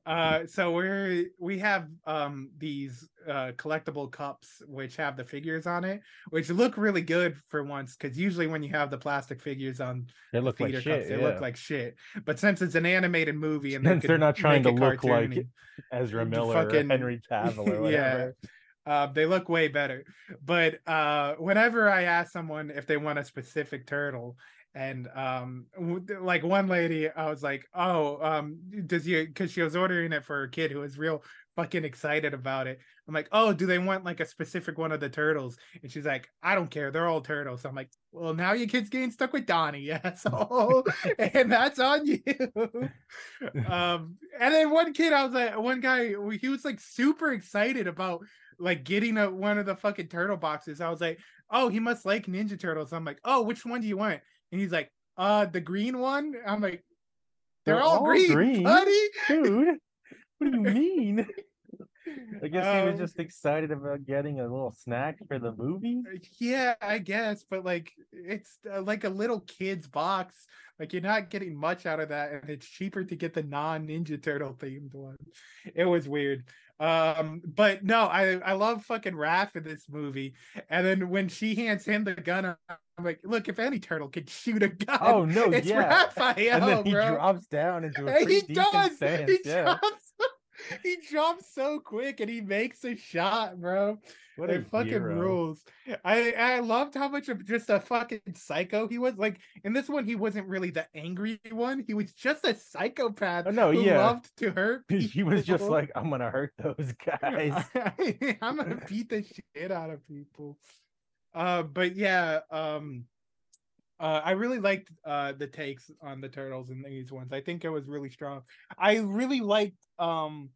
Uh, so we're we have um these uh collectible cups which have the figures on it, which look really good for once because usually when you have the plastic figures on They the look like shit. cups, they yeah. look like shit. But since it's an animated movie and they Since they're not trying to look like Ezra Miller or fucking- Henry Cavill or yeah. uh, they look way better. But uh, whenever I ask someone if they want a specific turtle, and um, like one lady, I was like, "Oh, um, does you?" Because she was ordering it for her kid who was real fucking excited about it. I'm like, "Oh, do they want like a specific one of the turtles?" And she's like, "I don't care. They're all turtles." so I'm like, "Well, now your kid's getting stuck with Donnie, yeah, so and that's on you." um, and then one kid, I was like, one guy, he was like super excited about like getting a, one of the fucking turtle boxes. I was like, oh, he must like Ninja Turtles. I'm like, oh, which one do you want? And he's like, uh, the green one. I'm like, they're, They're all, all green, green? buddy. Dude, what do you mean? I guess he was Um, just excited about getting a little snack for the movie. Yeah, I guess, but like it's uh, like a little kid's box. Like you're not getting much out of that, and it's cheaper to get the non Ninja Turtle themed one. It was weird. Um, but no, I I love fucking Raph in this movie. And then when she hands him the gun, I'm like, look, if any turtle could shoot a gun, Oh no, it's yeah. Raphael, and then he bro. drops down into a he does. stance. He yeah. drops. He drops so quick and he makes a shot, bro. What a it fucking hero. rules. I I loved how much of just a fucking psycho he was. Like in this one, he wasn't really the angry one. He was just a psychopath. Oh, no, who yeah. loved to hurt. He was just like, I'm gonna hurt those guys. I'm gonna beat the shit out of people. Uh, but yeah, um, uh, I really liked uh the takes on the turtles in these ones. I think it was really strong. I really liked um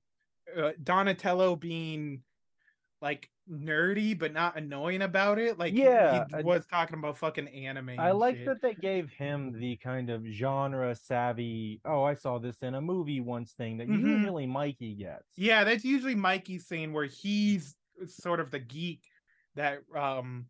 uh, Donatello being like nerdy but not annoying about it. Like Yeah, he was talking about fucking anime. I and like shit. that they gave him the kind of genre savvy. Oh, I saw this in a movie once thing that Mhm. usually Mikey gets. Yeah, that's usually Mikey's scene where he's sort of the geek that um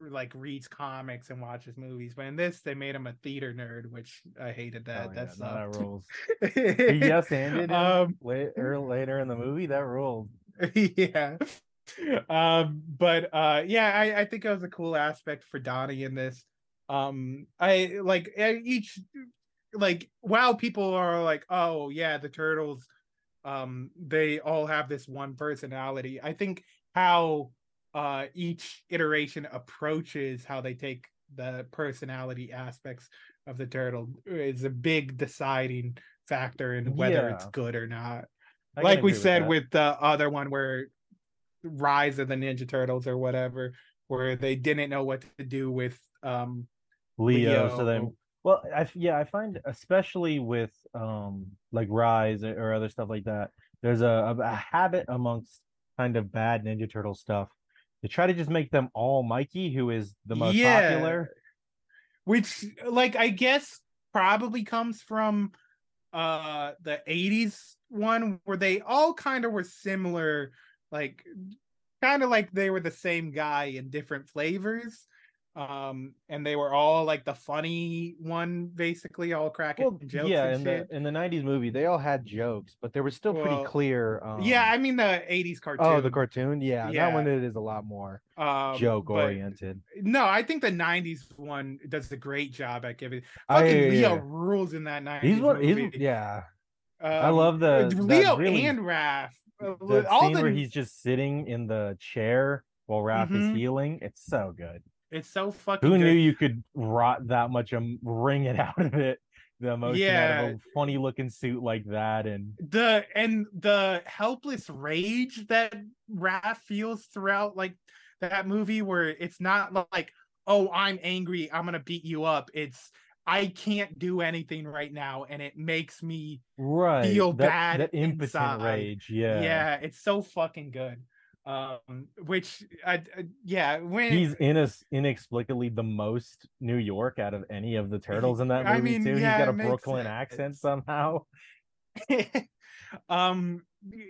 like reads comics and watches movies. But in this, they made him a theater nerd, which I hated that. Oh, yeah, no, that rules. He yes him um, later later in the movie. That ruled. yeah. Um, but uh yeah, I, I think it was a cool aspect for Donnie in this. Um I like each like wow people are like, oh yeah, the turtles um they all have this one personality. I think how uh each iteration approaches how they take the personality aspects of the turtle is a big deciding factor in whether it's good or not I like we agree with said with the other one where rise of the ninja turtles or whatever where they didn't know what to do with um Leo, so then well I yeah I find especially with um like Rise or- other stuff like that there's a, a, a habit amongst kind of bad Ninja Turtle stuff to try to just make them all Mikey who is the most Yeah. popular which like i guess probably comes from uh the 80s one where they all kind of were similar like kind of like they were the same guy in different flavors um and they were all like the funny one basically all cracking well jokes yeah in shit. the in the 90s movie they all had jokes but they were still pretty clear um, yeah i mean the 80s cartoon oh the cartoon yeah, that one Yeah. it is a lot more um, joke oriented No, I think the '90s one does a great job at giving. I- Fucking yeah, Leo yeah. rules in that '90s he's what he's yeah Um, love the- Leo really- and Raph. Uh, that all scene the where he's just sitting in the chair while Raph Mhm. is healing it's so good It's so fucking. Who good. knew you could rot that much and wring it out of it? The emotion out of a funny looking suit like that, and the and the helpless rage that Raph feels throughout like that movie where it's not like oh i'm angry i'm gonna beat you up it's i can't do anything right now and it makes me right, feel that, bad that impotent inside. rage. Yeah, yeah, it's so fucking good um which I, I yeah when He's in a, inexplicably the most New York out of any of the turtles in that movie I mean, too. yeah, He's got a Brooklyn sense. accent somehow. um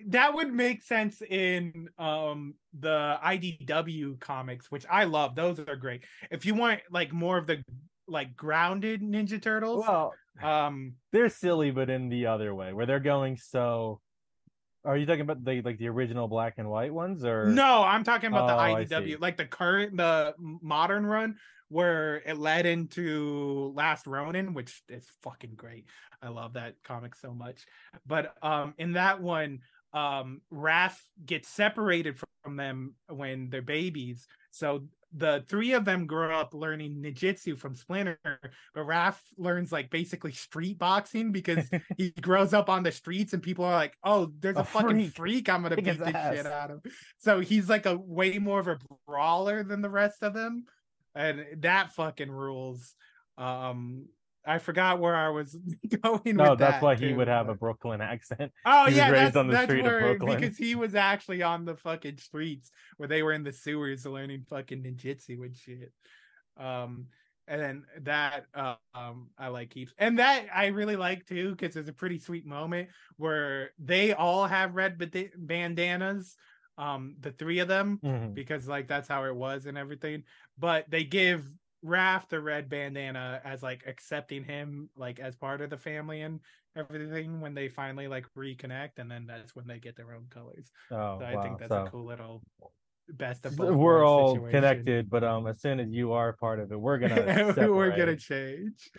that would make sense in um the IDW comics which I love those are great if you want like more of the like grounded ninja turtles Well, um they're silly, but in the other way, where they're going so. Are you talking about the like the original black and white ones, or no I'm talking about Oh, the. IDW like the current the modern run where it led into Last Ronin which is fucking great I love that comic so much but um in that one um Raph gets separated from them when they're babies so the three of them grow up learning ninjutsu from Splinter but Raph learns like basically street boxing because he grows up on the streets and people are like oh there's a, A fucking freak. freak I'm gonna beat ass. shit out of so he's like a way more of a brawler than the rest of them and that fucking rules um I forgot where I was going no? That's that, why he would have a Brooklyn accent. Oh He yeah, that's, on the that's street of where Brooklyn. because he was actually on the fucking streets where they were in the sewers learning fucking ninjutsu and shit. Um, and then that uh, um I like keeps and that I really like too because it's a pretty sweet moment where they all have red bandanas, um, the three of them Mhm. because like that's how it was and everything. But they give Raph the red bandana as like accepting him like as part of the family and everything when they finally like reconnect, and then that's when they get their own colors. Oh, So I wow. think that's so, a cool little best of both we're all situation. connected, but um, as soon as you are part of it, we're gonna we're gonna change.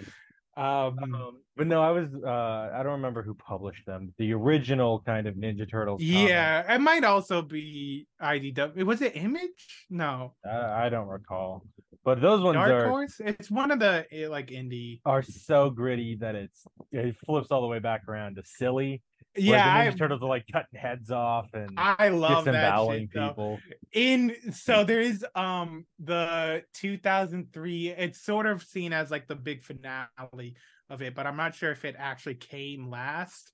Um, Um, but no, I was uh I don't remember who published them. The original kind of Ninja Turtles. comic. yeah, it might also be IDW. Was it Image? No, I, I don't recall. But those ones Dark are Horse. It's one of the eh, like indie. are so gritty that it's it flips all the way back around to silly. Yeah, the I, Ninja Turtles are like cutting heads off and I love that disemboweling shit. people. in so there is um the 2003 it's sort of seen as like the big finale of it but i'm not sure if it actually came last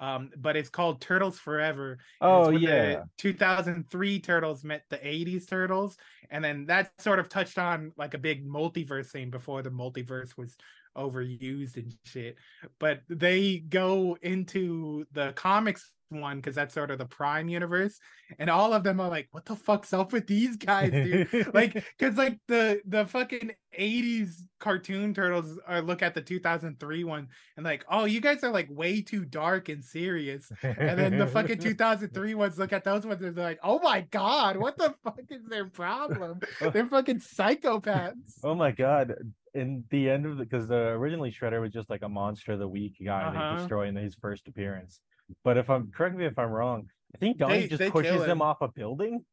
um but it's called turtles forever Oh yeah. 2003 turtles met the 80s turtles and then that sort of touched on like a big multiverse thing before the multiverse was overused and shit. But they go into the comics one because that's sort of the prime universe and all of them are like what the fuck's up with these guys dude? Like because like the the fucking 80s cartoon turtles are look at the 2003 one and like oh you guys are like way too dark and serious. And then the fucking 2003 ones look at those ones and they're like oh my god what the fuck is their problem? Oh. They're fucking psychopaths. Oh my god! In the end of the because the originally Shredder was just like a monster of the week guy Uh-huh. they destroy in his first appearance. But if I'm correct me if I'm wrong, I think Donnie They- just they pushes him him. off a building.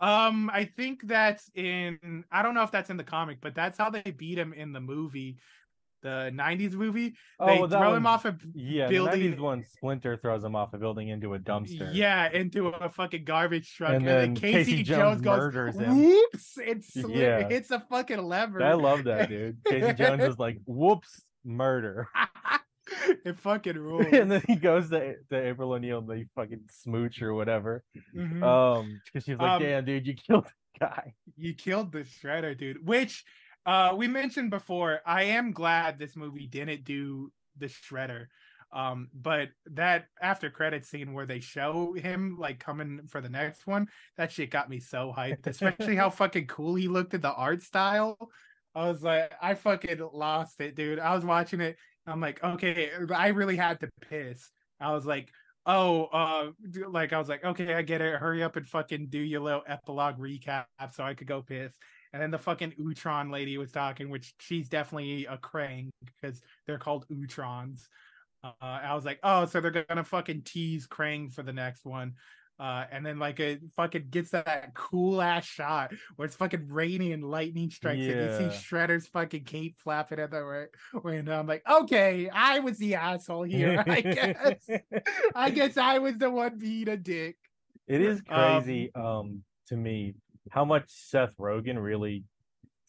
Um, I think that's in. I don't know if that's in the comic, but that's how they beat him in the movie, the '90s movie. Oh, they well, that throw him off a Yeah, building- the 90s one Splinter throws him off a building into a dumpster. yeah into a fucking garbage truck, And and, then, then Casey, Casey Jones, Jones goes, murders him. "Whoops!" It, sli- Yeah. it hits a fucking lever. I love that dude. Casey Jones is like, "Whoops, murder," it fucking rules. and then he goes to, to April O'Neil and they fucking smooch or whatever. Mhm. Um, because she's like, Um, "Damn, dude, you killed the guy." you killed the shredder dude which uh we mentioned before i am glad this movie didn't do the shredder. Um but that after credit scene where they show him like coming for the next one that shit got me so hyped especially how fucking cool he looked at the art style. I was like i fucking lost it dude. I was watching it i'm like okay i really had to piss. I was like oh uh like i was like okay i get it. Hurry up and fucking do your little epilogue recap so i could go piss and then the fucking Utrom lady was talking which she's definitely a krang because they're called Utroms uh, i was like oh so they're gonna fucking tease krang for the next one Uh, and then like it fucking gets that cool ass shot where it's fucking raining and lightning strikes and you see Shredder's fucking cape flapping at the right window. I'm like, okay, I was the asshole here. I guess. I guess I was the one being a dick. It is Um, crazy um to me how much Seth Rogen really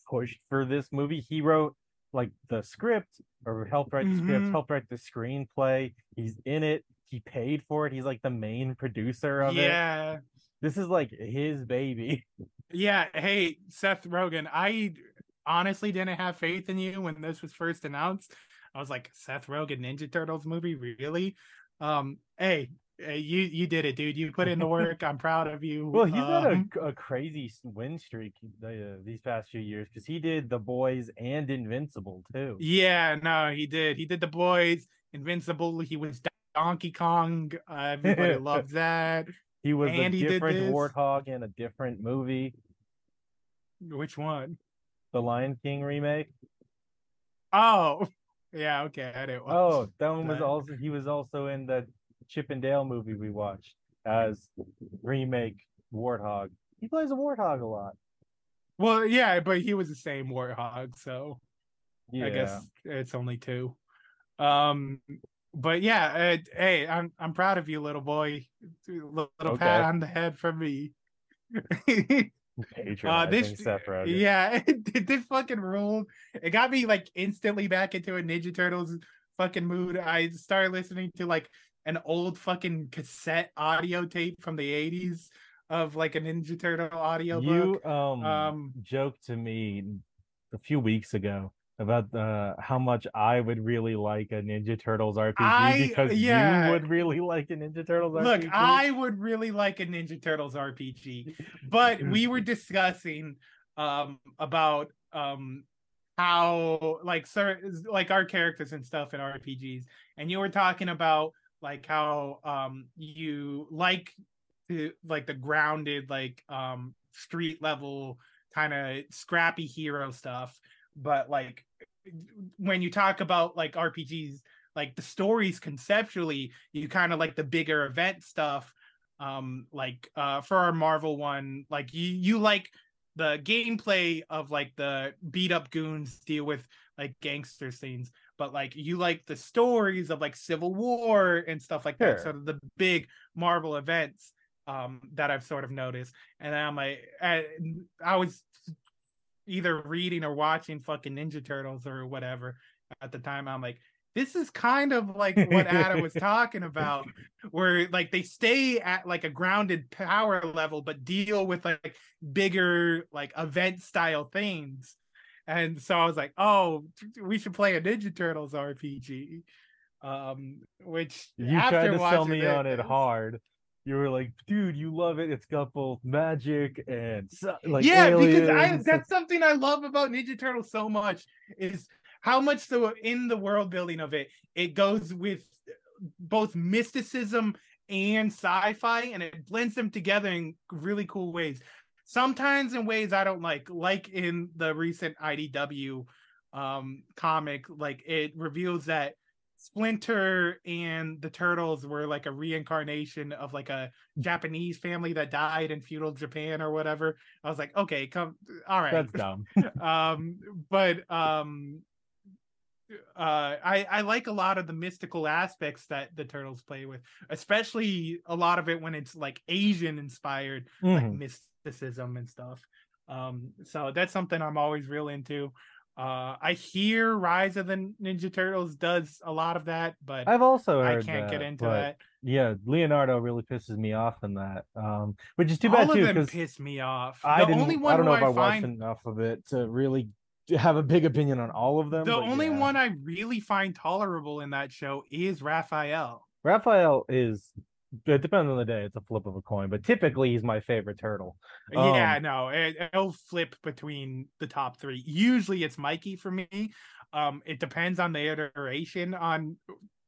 pushed for this movie. He wrote like the script or helped write the script, Mhm. helped write the screenplay. He's in it. He paid for it. He's like the main producer of it. Yeah. This is like his baby. Yeah. Hey, Seth Rogen, I honestly didn't have faith in you when this was first announced. I was like, Seth Rogen Ninja Turtles movie, really? Um, hey, hey, you you did it, dude. You put in the work. I'm proud of you. Well, he's had Um, a, a crazy win streak uh, these past few years because he did The Boys and Invincible too. Yeah, no, he did. He did the boys, Invincible. He was Donkey Kong. Uh, everybody loves that. He was And a he different warthog in a different movie, Which one? the Lion King remake. Oh, yeah. Okay, I didn't. Watch Oh, that one was also he was also in the Chip and Dale movie we watched as remake Warthog. He plays a warthog a lot. Well, yeah, but he was the same warthog, so Yeah. I guess it's only two. Um, but yeah, uh, hey, I'm I'm proud of you, little boy. Little Okay. pat on the head from me. Uh, this, yeah, this fucking ruled. It got me like instantly back into a Ninja Turtles fucking mood. I started listening to like an old fucking cassette audio tape from the '80s of like a Ninja Turtle audio you book. um, Um, joked to me a few weeks ago about uh, how much I would really like a Ninja Turtles RPG I- because yeah. you would really like a Ninja Turtles RPG. Look, I would really like a Ninja Turtles RPG, but we were discussing um about um how like sir like our characters and stuff in RPGs, and you were talking about like how um you like the like the grounded like um street level kind of scrappy hero stuff, but like when you talk about like RPGs like the stories conceptually you kind of like the bigger event stuff um like uh for our marvel one like you you like the gameplay of like the beat up goons deal with like gangster scenes but like you like the stories of like civil war and stuff like that Sure. sort of the big marvel events um that i've sort of noticed and i'm like I, I was either reading or watching fucking ninja turtles or whatever at the time i'm like this is kind of like what Adam was talking about, where like they stay at like a grounded power level, but deal with like bigger like event style things. And so I was like, oh, we should play a Ninja Turtles RPG. Um, which You after tried to sell me on it hard. You were like, dude, you love it. It's got both magic and like yeah, because I that's something I love about Ninja Turtles so much is how much the in the world building of it it goes with both mysticism and sci-fi and it blends them together in really cool ways. Sometimes in ways I don't like, like in the recent IDW um comic, like it reveals that Splinter and the Turtles were like a reincarnation of like a Japanese family that died in feudal Japan or whatever. I was like, okay, come, all right. That's dumb. um, but um, uh, I I like a lot of the mystical aspects that the Turtles play with, especially a lot of it when it's like Asian inspired, like Mhm. Mysticism and stuff. Um, so that's something I'm always real into. Uh, I hear Rise of the Ninja Turtles does a lot of that, but I've also I can't get into that. Yeah, Leonardo really pisses me off in that. Um, which is too bad All too because piss me off. I the only one I don't know if I, I watched enough of it to really have a big opinion on all of them. the only yeah. one I really find tolerable in that show is Raphael. Raphael is. It depends on the day. It's a flip of a coin, but typically he's my favorite turtle. yeah, Um, no, it, it'll flip between the top three. Usually it's Mikey for me. Um, it depends on the iteration on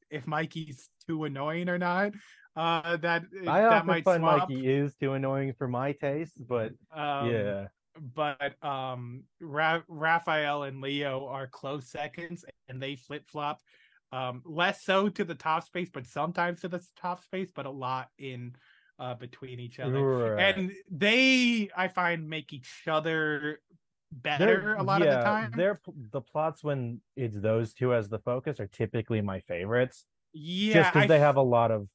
if Mikey's too annoying or not. Uh, that I that might find swap. Mikey is too annoying for my taste, but Um, yeah, but um Ra- Raphael and Leo are close seconds and they flip flop um less so to the top space but sometimes to the top space but a lot in uh between each other. Right. And they I find make each other better They're- a lot yeah, of the time. They're the plots when it's those two as the focus are typically my favorites. Yeah, just because they have a lot of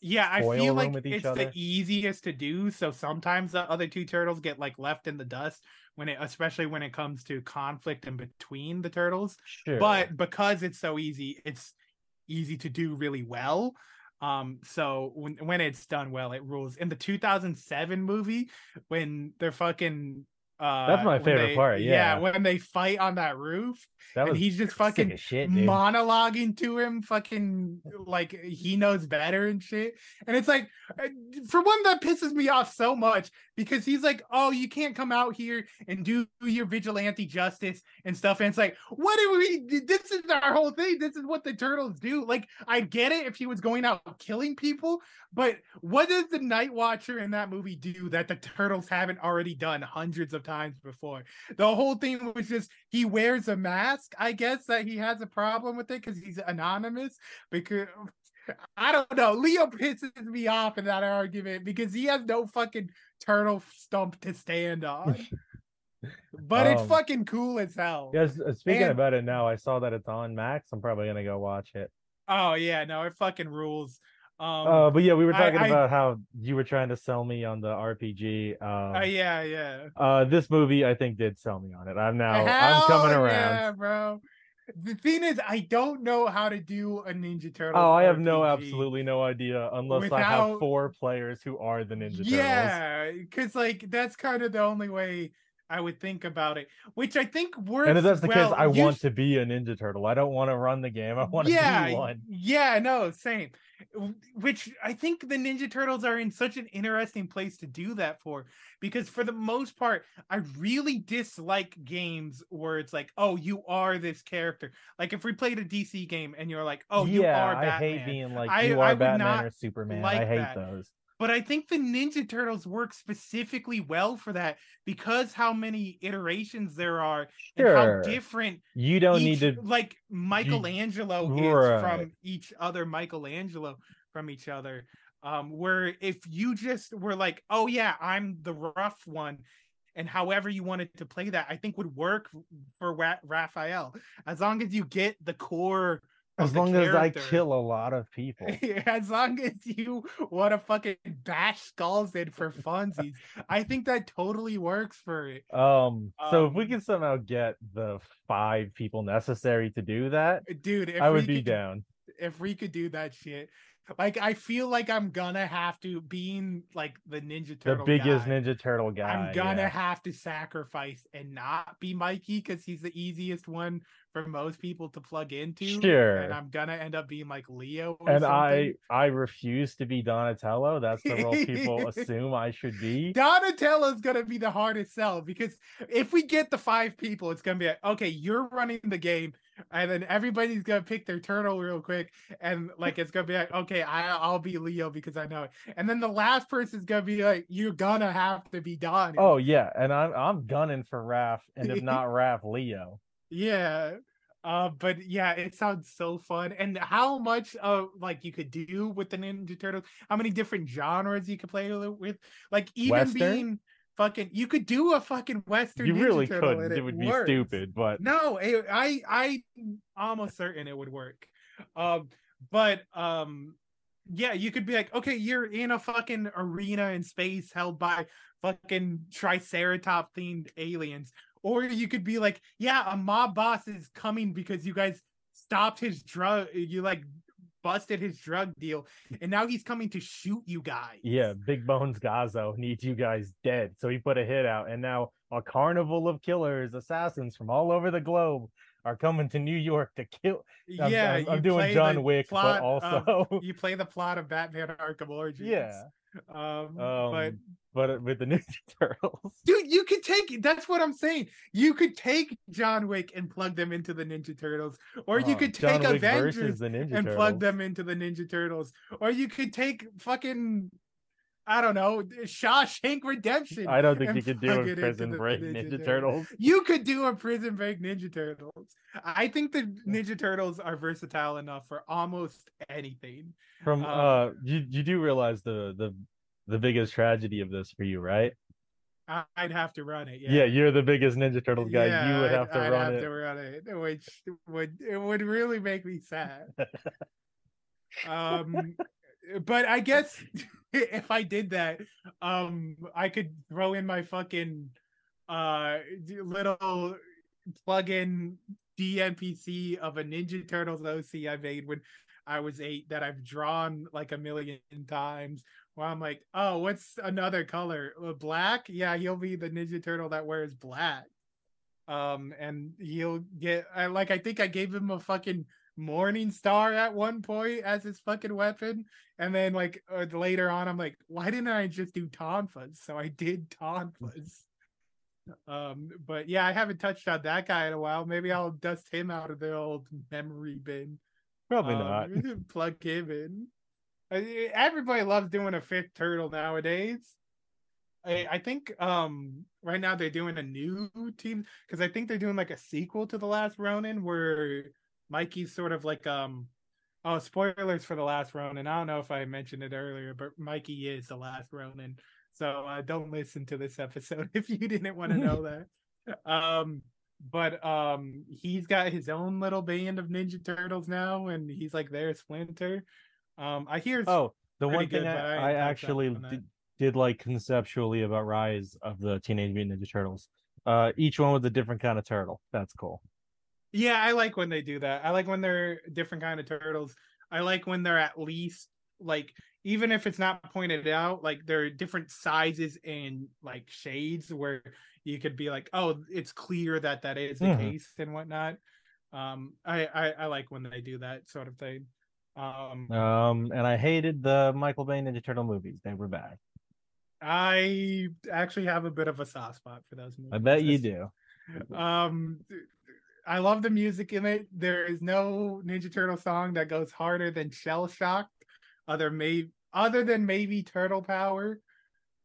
Yeah, I feel like with each it's other. the easiest to do. So sometimes the other two turtles get like left in the dust when it, especially when it comes to conflict in between the turtles. sure. But because it's so easy, it's easy to do really well. Um, so when when it's done well, it rules. In the 2007 movie, when they're fucking. Uh, That's my favorite they- part, yeah. when they fight on that roof, that and he's just fucking shit, dude. monologuing to him fucking like he knows better and shit and it's like uh, for one that pisses me off so much because he's like oh you can't come out here and do your vigilante justice and stuff and it's like what do we this is our whole thing this is what the turtles do like i get it if he was going out killing people but what does the night watcher in that movie do that the turtles haven't already done hundreds of times before. The whole thing was just he wears a mask. I guess that he has a problem with it because he's anonymous because i don't know. Leo pisses me off in that argument because he has no fucking turtle stump to stand on. But it's Um, fucking cool as hell. Yes, uh, speaking And- about it now, I saw that it's on Max. I'm probably gonna go watch it. oh yeah no it fucking rules um uh, but yeah, we were talking I- about how you were trying to sell me on the RPG. Um, uh, yeah yeah uh, this movie I think did sell me on it. I'm now I'm coming around. yeah, bro the thing is i don't know how to do a ninja turtle Oh, I have no absolutely no idea unless I have four players who are the Ninja Turtles. Yeah, because like that's kind of the only way I would think about it, which I think works. And if that's the well. case, I You want to be a Ninja Turtle. I don't want to run the game. I want to yeah, be one. Yeah, no, same. Which I think the Ninja Turtles are in such an interesting place to do that for, because for the most part, I really dislike games where it's like, oh, you are this character. Like if we played a DC game and you're like, oh, you yeah, are Batman. I hate being like I- you I are would Batman not or Superman. like I hate that. those. But I think the Ninja Turtles work specifically well for that because how many iterations there are and how different You don't need to like Michelangelo is Right. from each other Michelangelo from each other. Um, where if you just were like, oh yeah, I'm the rough one, and however you wanted to play that, I think would work for Ra- Raphael as long as you get the core. As long as I kill a lot of people. as long as you want to fucking bash skulls in for funsies, I think that totally works for it. Um, so if we Um, can somehow get the five people necessary to do that, Dude, if I would we be could, down. if we could do that shit. Like I feel like I'm gonna have to being like the Ninja Turtle, The biggest guy, Ninja Turtle guy. I'm gonna yeah. have to sacrifice and not be Mikey because he's the easiest one for most people to plug into. Sure. And I'm gonna end up being like Leo. Or and something. I I refuse to be Donatello. That's the role people assume I should be. Donatello's gonna be the hardest sell because if we get the five people, it's gonna be like, okay, you're running the game, and then everybody's gonna pick their turtle real quick, and like it's gonna be like, okay, I, I'll be Leo because I know it, and then the last person's gonna be like, you're gonna have to be Donnie. Oh yeah, and I'm I'm gunning for Raph, and if not Raph, Leo. Yeah. Uh, but yeah, it sounds so fun, and how much of like you could do with the Ninja Turtles, how many different genres you could play with, like even Western? being fucking, you could do a fucking Western. You Ninja really Turtle could. and It would be stupid, but No, it, I I almost certain it would work. Um, but um, yeah, you could be like, okay, you're in a fucking arena in space held by fucking Triceratop themed aliens, or you could be like, yeah, a mob boss is coming because you guys stopped his drug, you like busted his drug deal, and now he's coming to shoot you guys. yeah, Big Bones Gazo needs you guys dead. So he put a hit out, and now a carnival of killers, assassins from all over the globe are coming to New York to kill. I'm- yeah, I'm, I'm doing John Wick, but of- also you play the plot of Batman Arkham Origins. yeah, Um, um, but but with the Ninja Turtles. dude, you could take that's what I'm saying. You could take John Wick and plug them into the Ninja Turtles, or you Oh, could take Avengers versus the Ninja and Turtles. plug them into the Ninja Turtles, or you could take fucking I don't know Shawshank Redemption. I don't think you could do a Prison Break Ninja Ninja, Turtles. You could do a Prison Break Ninja Turtles. I think the Ninja Turtles are versatile enough for almost anything. From Um, uh, you you do realize the the the biggest tragedy of this for you, right? I'd have to run it. Yeah, Yeah, you're the biggest Ninja Turtles guy. Yeah, you would I'd- have to I'd run have it. to run it, which would it would really make me sad. um, but I guess if I did that, um, I could throw in my fucking uh little plug-in DMPC of a Ninja Turtles OC I made when I was eight that I've drawn like a million times. Where I'm like, oh, what's another color? Uh, Black? Yeah, he'll be the Ninja Turtle that wears black. Um, and he'll get I like I think I gave him a fucking Morning Star at one point as his fucking weapon, and then like uh, later on, I'm like, why didn't I just do Tonfas? So I did Tonfas. Um, but yeah, I haven't touched on that guy in a while. Maybe I'll dust him out of the old memory bin. Probably Um, not. plug him in. Everybody loves doing a fifth turtle nowadays. I, I think um right now they're doing a new team because I think they're doing like a sequel to the last Ronin where Mikey's sort of like um oh spoilers for the last Ronin. I don't know if I mentioned it earlier, but Mikey is the last Ronin. So uh, don't listen to this episode if you didn't want to know that. Um but um he's got his own little band of Ninja Turtles now and he's like their splinter. Um I hear Oh, the one thing good, I I, actually did, did like conceptually about Rise of the Teenage Mutant Ninja Turtles. Uh, each one with a different kind of turtle. That's cool. Yeah, I like when they do that. I like when they're different kind of turtles. I like when they're at least like even if it's not pointed out, like they're different sizes and like shades where you could be like, oh, it's clear that that is the Mhm. case and whatnot. Um, I, I I like when they do that sort of thing. Um, Um, and I hated the Michael Bay Ninja Turtle movies. They were bad. I actually have a bit of a soft spot for those movies. I bet you do. um i love the music in it. There is no ninja turtle song that goes harder than shell shocked other may other than maybe turtle power.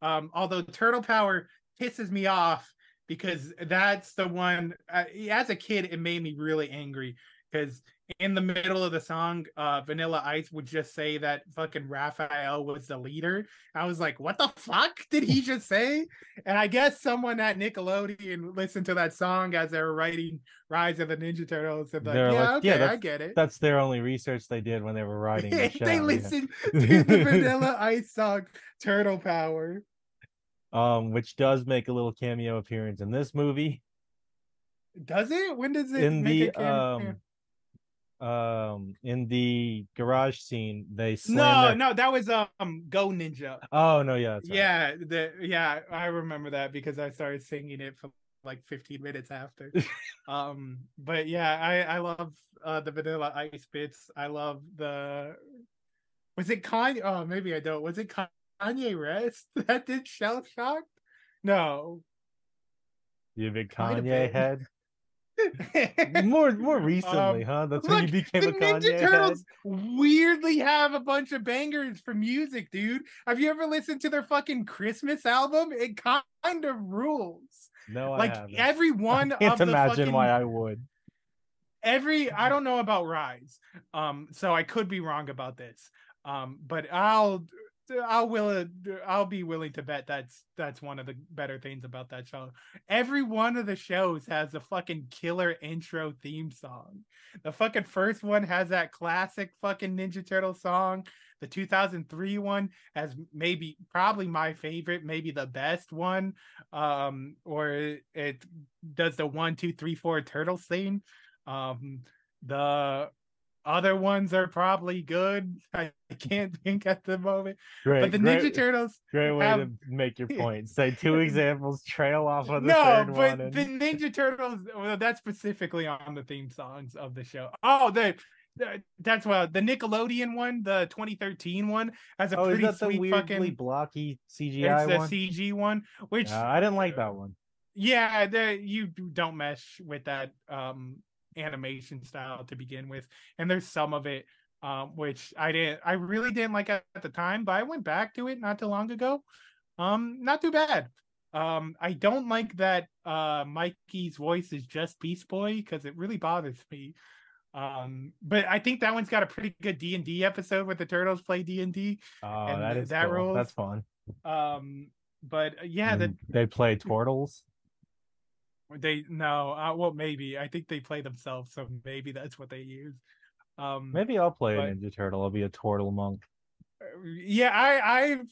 Um although turtle power pisses me off because that's the one uh, as a kid it made me really angry because in the middle of the song uh vanilla ice would just say that fucking raphael was the leader i was like what the fuck did he just say and I guess someone at Nickelodeon listened to that song as they were writing Rise of the Ninja Turtles and like, They're yeah, like, yeah, okay, I get it. That's their only research they did when they were writing the show. they yeah. listened to the Vanilla Ice song Turtle Power. um, which does make a little cameo appearance in this movie. Does it? When does it in make the a cameo? um um in the garage scene they No, their- no, that was um Go Ninja. oh no yeah right. Yeah, the yeah, I remember that because I started singing it for like 15 minutes after. um, but yeah, I I love uh the Vanilla Ice bits. I love the was it Kanye? Oh, maybe I don't. Was it Kanye West that did Shell Shock? No. you a big Kanye head more more recently Um, huh that's when you became the a Kanye Ninja head Turtles weirdly have a bunch of bangers for music, dude. Have you ever listened to their fucking Christmas album? It kind of rules. no I like every one I can't of the imagine fucking, why I would every I don't know about Rise, um, so I could be wrong about this, um, but I'll I'll will I'll be willing to bet that's that's one of the better things about that show. Every one of the shows has a fucking killer intro theme song. The fucking first one has that classic fucking Ninja Turtle song. The 2003 one has maybe probably my favorite, maybe the best one. Um, or it, does the one, two, three, four turtle scene. Um, the other ones are probably good. I can't think at the moment. great but the great, Ninja Turtles great way have- to make your point say two examples trail off of the no, third but one and... the Ninja Turtles. Well, that's specifically on the theme songs of the show. Oh, the, the- that's well, the Nickelodeon one, the 2013 one, has a oh pretty sweet fucking. blocky CGI. It's CGI the one CG one, which Uh, I didn't like that one yeah, the, you don't mesh with that um animation style to begin with, and there's some of it um which I didn't, I really didn't like at the time, but I went back to it not too long ago. Um, not too bad. Um, I don't like that uh Mikey's voice is just Beast Boy because it really bothers me. Um, but I think that one's got a pretty good D and D episode where the turtles play D and D. oh that is that cool. rules. that's fun Um, but uh, yeah, that And they play Turtles. They no, uh, well maybe I think they play themselves, so maybe that's what they use. Um, Maybe I'll play but- a Ninja Turtle. I'll be a Turtle monk. yeah, I I've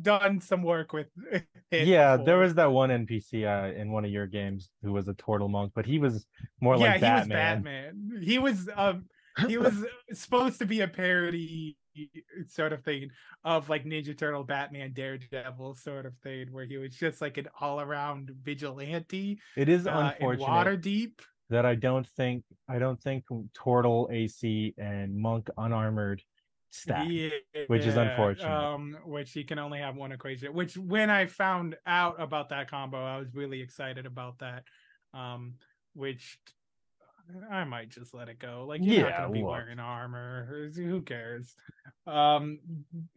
done some work with. it yeah, there was that one NPC uh, in one of your games who was a Turtle monk, but he was more yeah, like he Batman. was Batman. He was um he was supposed to be a parody sort of thing of like Ninja Turtle, Batman, Daredevil sort of thing, where he was just like an all around vigilante. It is uh, unfortunate Waterdeep. that I don't think I don't think Turtle AC and Monk unarmored stack. which is unfortunate. Um, which you can only have one equation. Which when I found out about that combo, I was really excited about that. Um, which I might just let it go. Like you're not Yeah, gonna be wearing armor. Who cares? Um,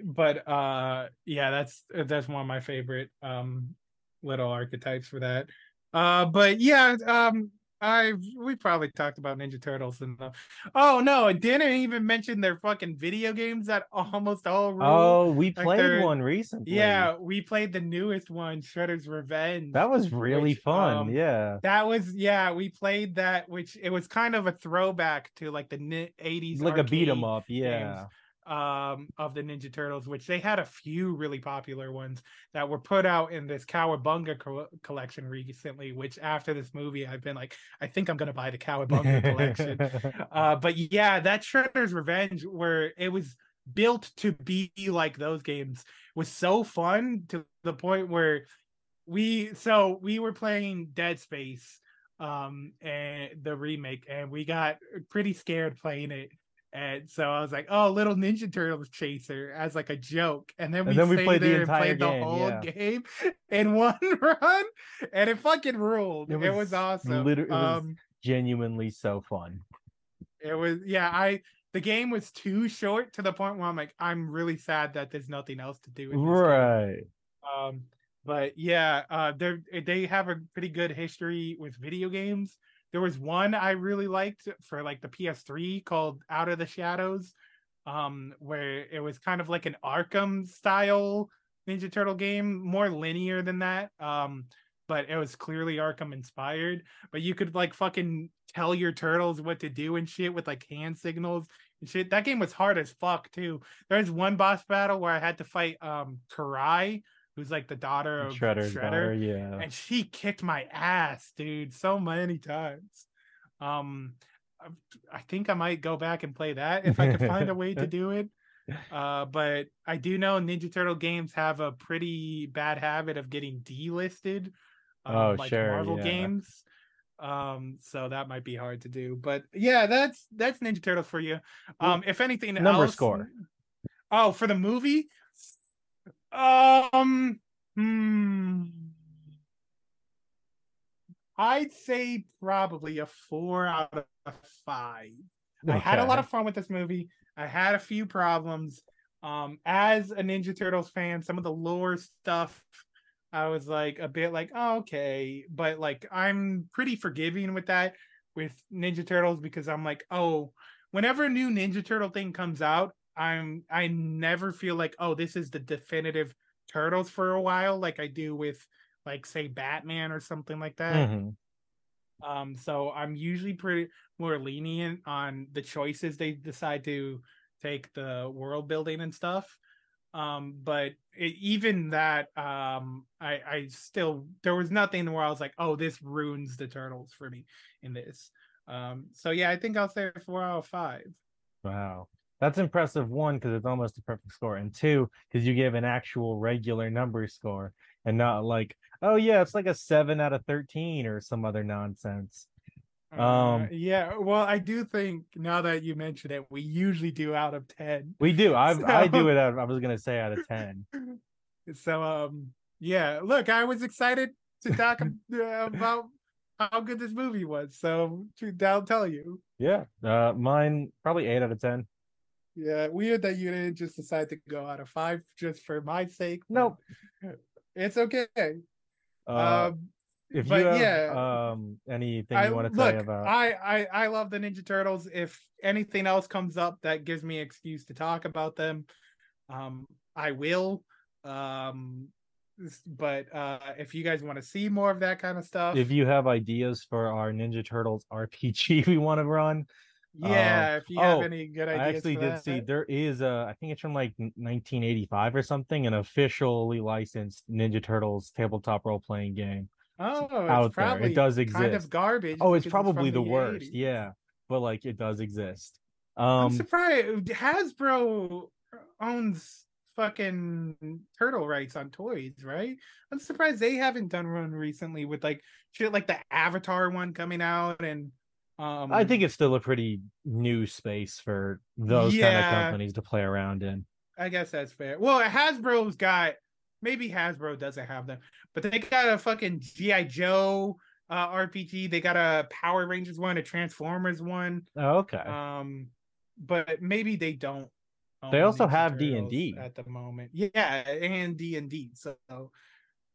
but uh, yeah, that's that's one of my favorite um little archetypes for that. Uh, but yeah, um, I we probably talked about Ninja Turtles and the, oh no, I didn't even mention their fucking video games that almost all rule. Oh, we played they're- one recently. Yeah, we played the newest one, Shredder's Revenge. that was really which, fun. um, yeah, That was yeah, we played that, which it was kind of a throwback to like the '80s, like a beat 'em up. Yeah, um of the Ninja Turtles, which they had a few really popular ones that were put out in this Cowabunga co- collection recently. Which after this movie, I've been like, I think I'm gonna buy the Cowabunga collection. Uh, but yeah, that Shredder's Revenge, where it was built to be like those games, was so fun to the point where we so we were playing Dead Space, um, and the remake, and we got pretty scared playing it. And so I was like, "Oh, little Ninja Turtles chaser" as like a joke, and then we And then we played the there and entire played the whole yeah. game in one run, and it fucking ruled. It It was, was awesome. Literally, it was um, genuinely so fun. it was yeah, I the game was too short to the point where I'm like, I'm really sad that there's nothing else to do. Game. Right. Um, but yeah, uh, they they have a pretty good history with video games. There was one I really liked for like the PS3 called Out of the Shadows, um, where it was kind of like an Arkham style Ninja Turtle game, more linear than that. Um, but it was clearly Arkham inspired. But you could like fucking tell your turtles what to do and shit with like hand signals and shit. That game was hard as fuck too. There's one boss battle where I had to fight um Karai, who's like the daughter of Shredder's Shredder, daughter, yeah. and she kicked my ass, dude, so many times. Um, I- I think I might go back and play that if I could find a way to do it. Uh, but I do know Ninja Turtle games have a pretty bad habit of getting delisted. Um, Oh, like sure, Marvel yeah. games. Um, so that might be hard to do. But yeah, that's that's Ninja Turtles for you. Um, if anything Number else, score. Oh, for the movie? Um, hmm. I'd say probably a four out of five. I had a lot of fun with this movie. I had a few problems. Um, as a Ninja Turtles fan, some of the lore stuff, I was like a bit like, oh, okay, but like I'm pretty forgiving with that with Ninja Turtles because I'm like, oh, whenever a new Ninja Turtle thing comes out, I'm I never feel like, oh, this is the definitive Turtles for a while, like I do with like say Batman or something like that. Mhm. Um, so I'm usually pretty more lenient on the choices they decide to take the world building and stuff. Um, but it, even that, um, I, I still there was nothing where I was like, oh, this ruins the turtles for me in this. Um, so yeah, I think I'll say four out of five. Wow. That's impressive. One, because it's almost a perfect score. And two, because you gave an actual regular number score and not like, oh, yeah, it's like a seven out of 13 or some other nonsense. Uh, Um, yeah, well, I do think now that you mention it, we usually do out of ten. We do. I I do it. Out, I was gonna say out of ten. So um yeah, look, I was excited to talk uh, about how good this movie was. So to- I'll tell you. Yeah. Uh, mine probably eight out of ten. Yeah, weird that you didn't just decide to go out of five just for my sake. but Nope. It's okay. Uh, um if but you have yeah. um anything I, you want to look, say about, I, I I love the Ninja Turtles. If anything else comes up that gives me excuse to talk about them, um, I will. Um, but uh, if you guys want to see more of that kind of stuff, If you have ideas for our Ninja Turtles RPG we want to run, yeah, um, if you have oh, any good ideas, I actually did that. see there is a I think it's from like 1985 or something, an officially licensed Ninja Turtles tabletop role playing game. Oh, it's out there. It probably does Kind exist. of garbage. Oh, it's because from probably the worst. 80s. Yeah, but like it does exist. I'm Um, surprised Hasbro owns fucking turtle rights on toys, right? I'm surprised they haven't done one recently with like shit like the Avatar one coming out and um I think it's still a pretty new space for those kind of companies to play around in. I guess that's fair. Well, Hasbro's got maybe Hasbro doesn't have them, but they got a fucking GI Joe uh, RPG. They got a Power Rangers one, a Transformers one. Oh, okay. Um, but maybe they don't. They also Ninja have D&D. at the moment. Yeah, and D and D. So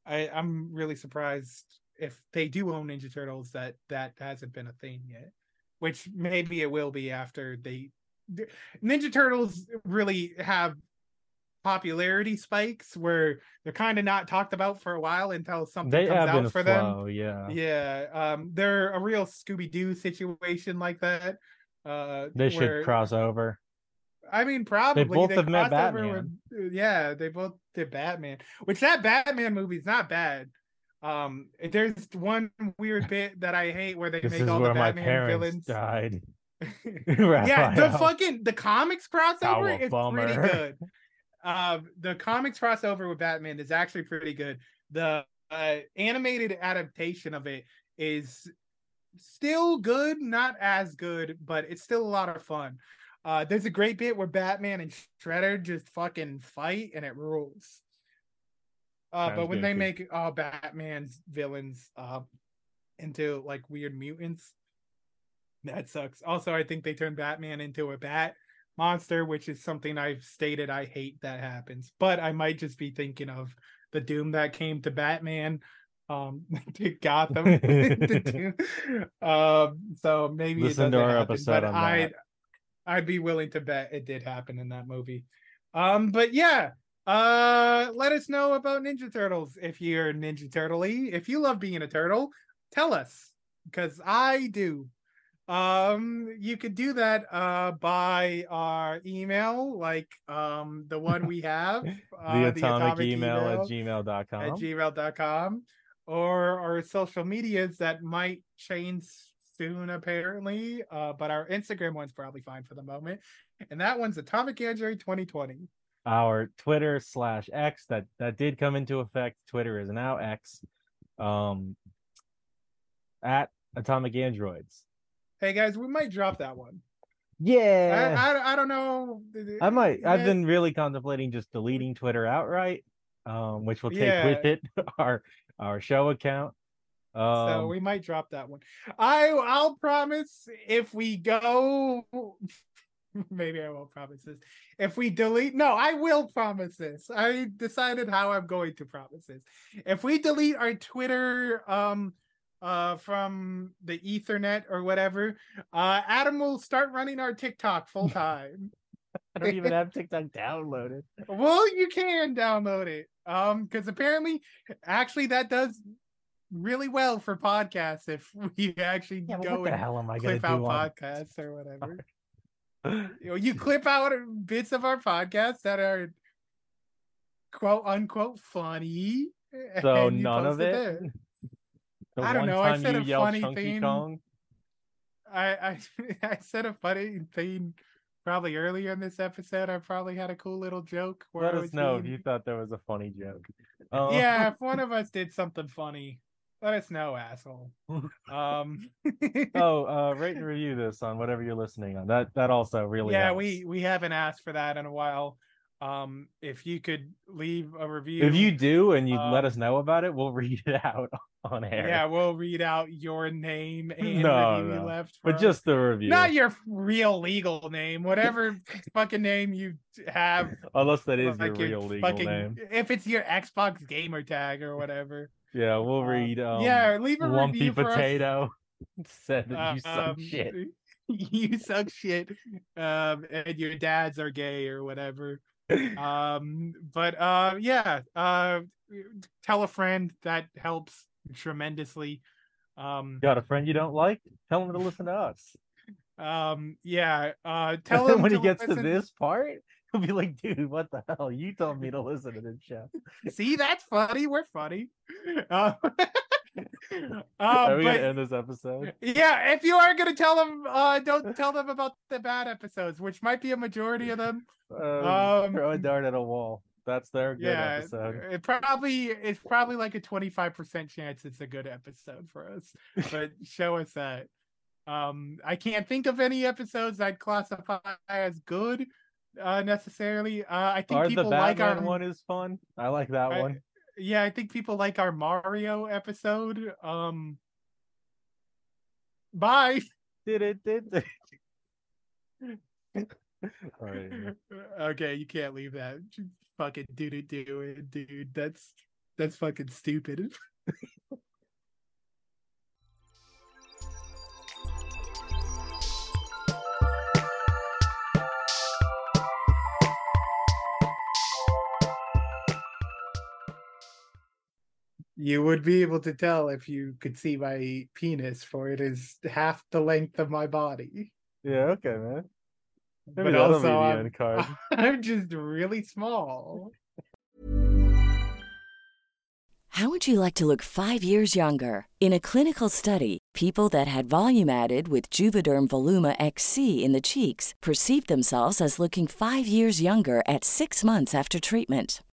I, I'm really surprised if they do own Ninja Turtles that that hasn't been a thing yet. Which maybe it will be after they. Ninja Turtles really have popularity spikes where they're kind of not talked about for a while until something they comes out for them. flow, yeah. Yeah, um, they're a real Scooby Doo situation like that. Uh, They should where- cross over. I mean, probably they both have met Batman. with- yeah, they both did Batman, which that Batman movie is not bad. Um, there's one weird bit that I hate where they This make all the Batman villains. died. yeah, the fucking the comics crossover is pretty good. Um, the comics crossover with Batman is actually pretty good. The uh, animated adaptation of it is still good, not as good, but it's still a lot of fun. Uh, there's a great bit where Batman and Shredder just fucking fight, and it rules. Uh, but when they too. make uh, Batman's villains uh, into like weird mutants, that sucks. Also, I think they turned Batman into a bat monster, which is something I've stated I hate that happens. But I might just be thinking of the doom that came to Batman, um, to Gotham. Um, so maybe Listen it to our happen, episode but on I'd that. I'd be willing to bet it did happen in that movie. Um, but yeah. Uh let us know about Ninja Turtles if you're Ninja Turtle-y. If you love being a turtle, tell us because I do. Um, you could do that uh by our email, like um the one we have, uh, the atomic, email, at gmail.com. at gmail.com or our social medias that might change soon apparently uh but our instagram one's probably fine for the moment and that one's atomic android 2020 our Twitter slash X that that did come into effect. Twitter is now X. Um, at Atomic Androids. hey guys we might drop that one Yeah, I, I, I don't know I, might. I've been really contemplating just deleting Twitter outright, um, which will take Yeah. with it our our show account. Um, so we might drop that one i i'll promise if we go maybe i won't promise this. If we delete no i will promise this. I decided how i'm going to promise this. If we delete our twitter um uh from the ethernet or whatever uh adam will start running our tiktok full time. I don't even have TikTok downloaded. well you can download it um because apparently actually that does really well for podcasts if we actually Yeah, go what the and hell am I clip do out podcasts or whatever you, know, you clip out bits of our podcast that are quote unquote funny So none of it. The I don't know, I said a funny thing. Kong. I, I I said a funny thing probably earlier in this episode. I probably had a cool little joke. Let us know if you thought that was a funny joke. Um, yeah, if one of us did something funny, let us know, asshole. Um, oh, uh, rate and review this on whatever you're listening on. That that also really. yeah, helps. we we haven't asked for that in a while. Um, if you could leave a review, If you do and you let um, us know about it, we'll read it out on air. yeah, we'll read out your name and No, no. left, but from- just the review. not your real legal name, whatever fucking name you have. Unless that is like your real legal fucking, name. If it's your Xbox gamer tag or whatever. Yeah, we'll Um, read. Um, yeah, leave a lumpy review for us. potato. Said that you suck Um, shit. You suck shit. Um, and your dads are gay or whatever. um, but uh, yeah, uh, tell a friend that helps tremendously. Um, Got a friend you don't like? Tell him to listen to us. um, yeah, uh, tell him when he gets to this part, he'll be like, "Dude, what the hell? You told me to listen to this show." See, that's funny. We're funny. Uh, Are um, we but- gonna end this episode? Yeah, if you are gonna tell them, uh, don't tell them about the bad episodes, which might be a majority of them. Uh, Um, throw a dart at a wall. That's their good yeah, episode. it probably it's probably like a twenty five percent chance it's a good episode for us. But show us that. Um, I can't think of any episodes I'd classify as good, uh, necessarily. Uh, I think Or the people like our one is fun. I like that I- one. yeah, I think people like our Mario episode. Um, bye. Did it? Did it? All right. okay, you can't leave that. Fucking do it, do it, dude. That's that's fucking stupid. You would be able to tell if you could see my penis, for it is half the length of my body. Yeah. Okay, man. Maybe but also, be the I'm, end card. I'm just really small. How would you like to look five years younger? In a clinical study, people that had volume added with Juvederm Voluma XC in the cheeks perceived themselves as looking five years younger at six months after treatment.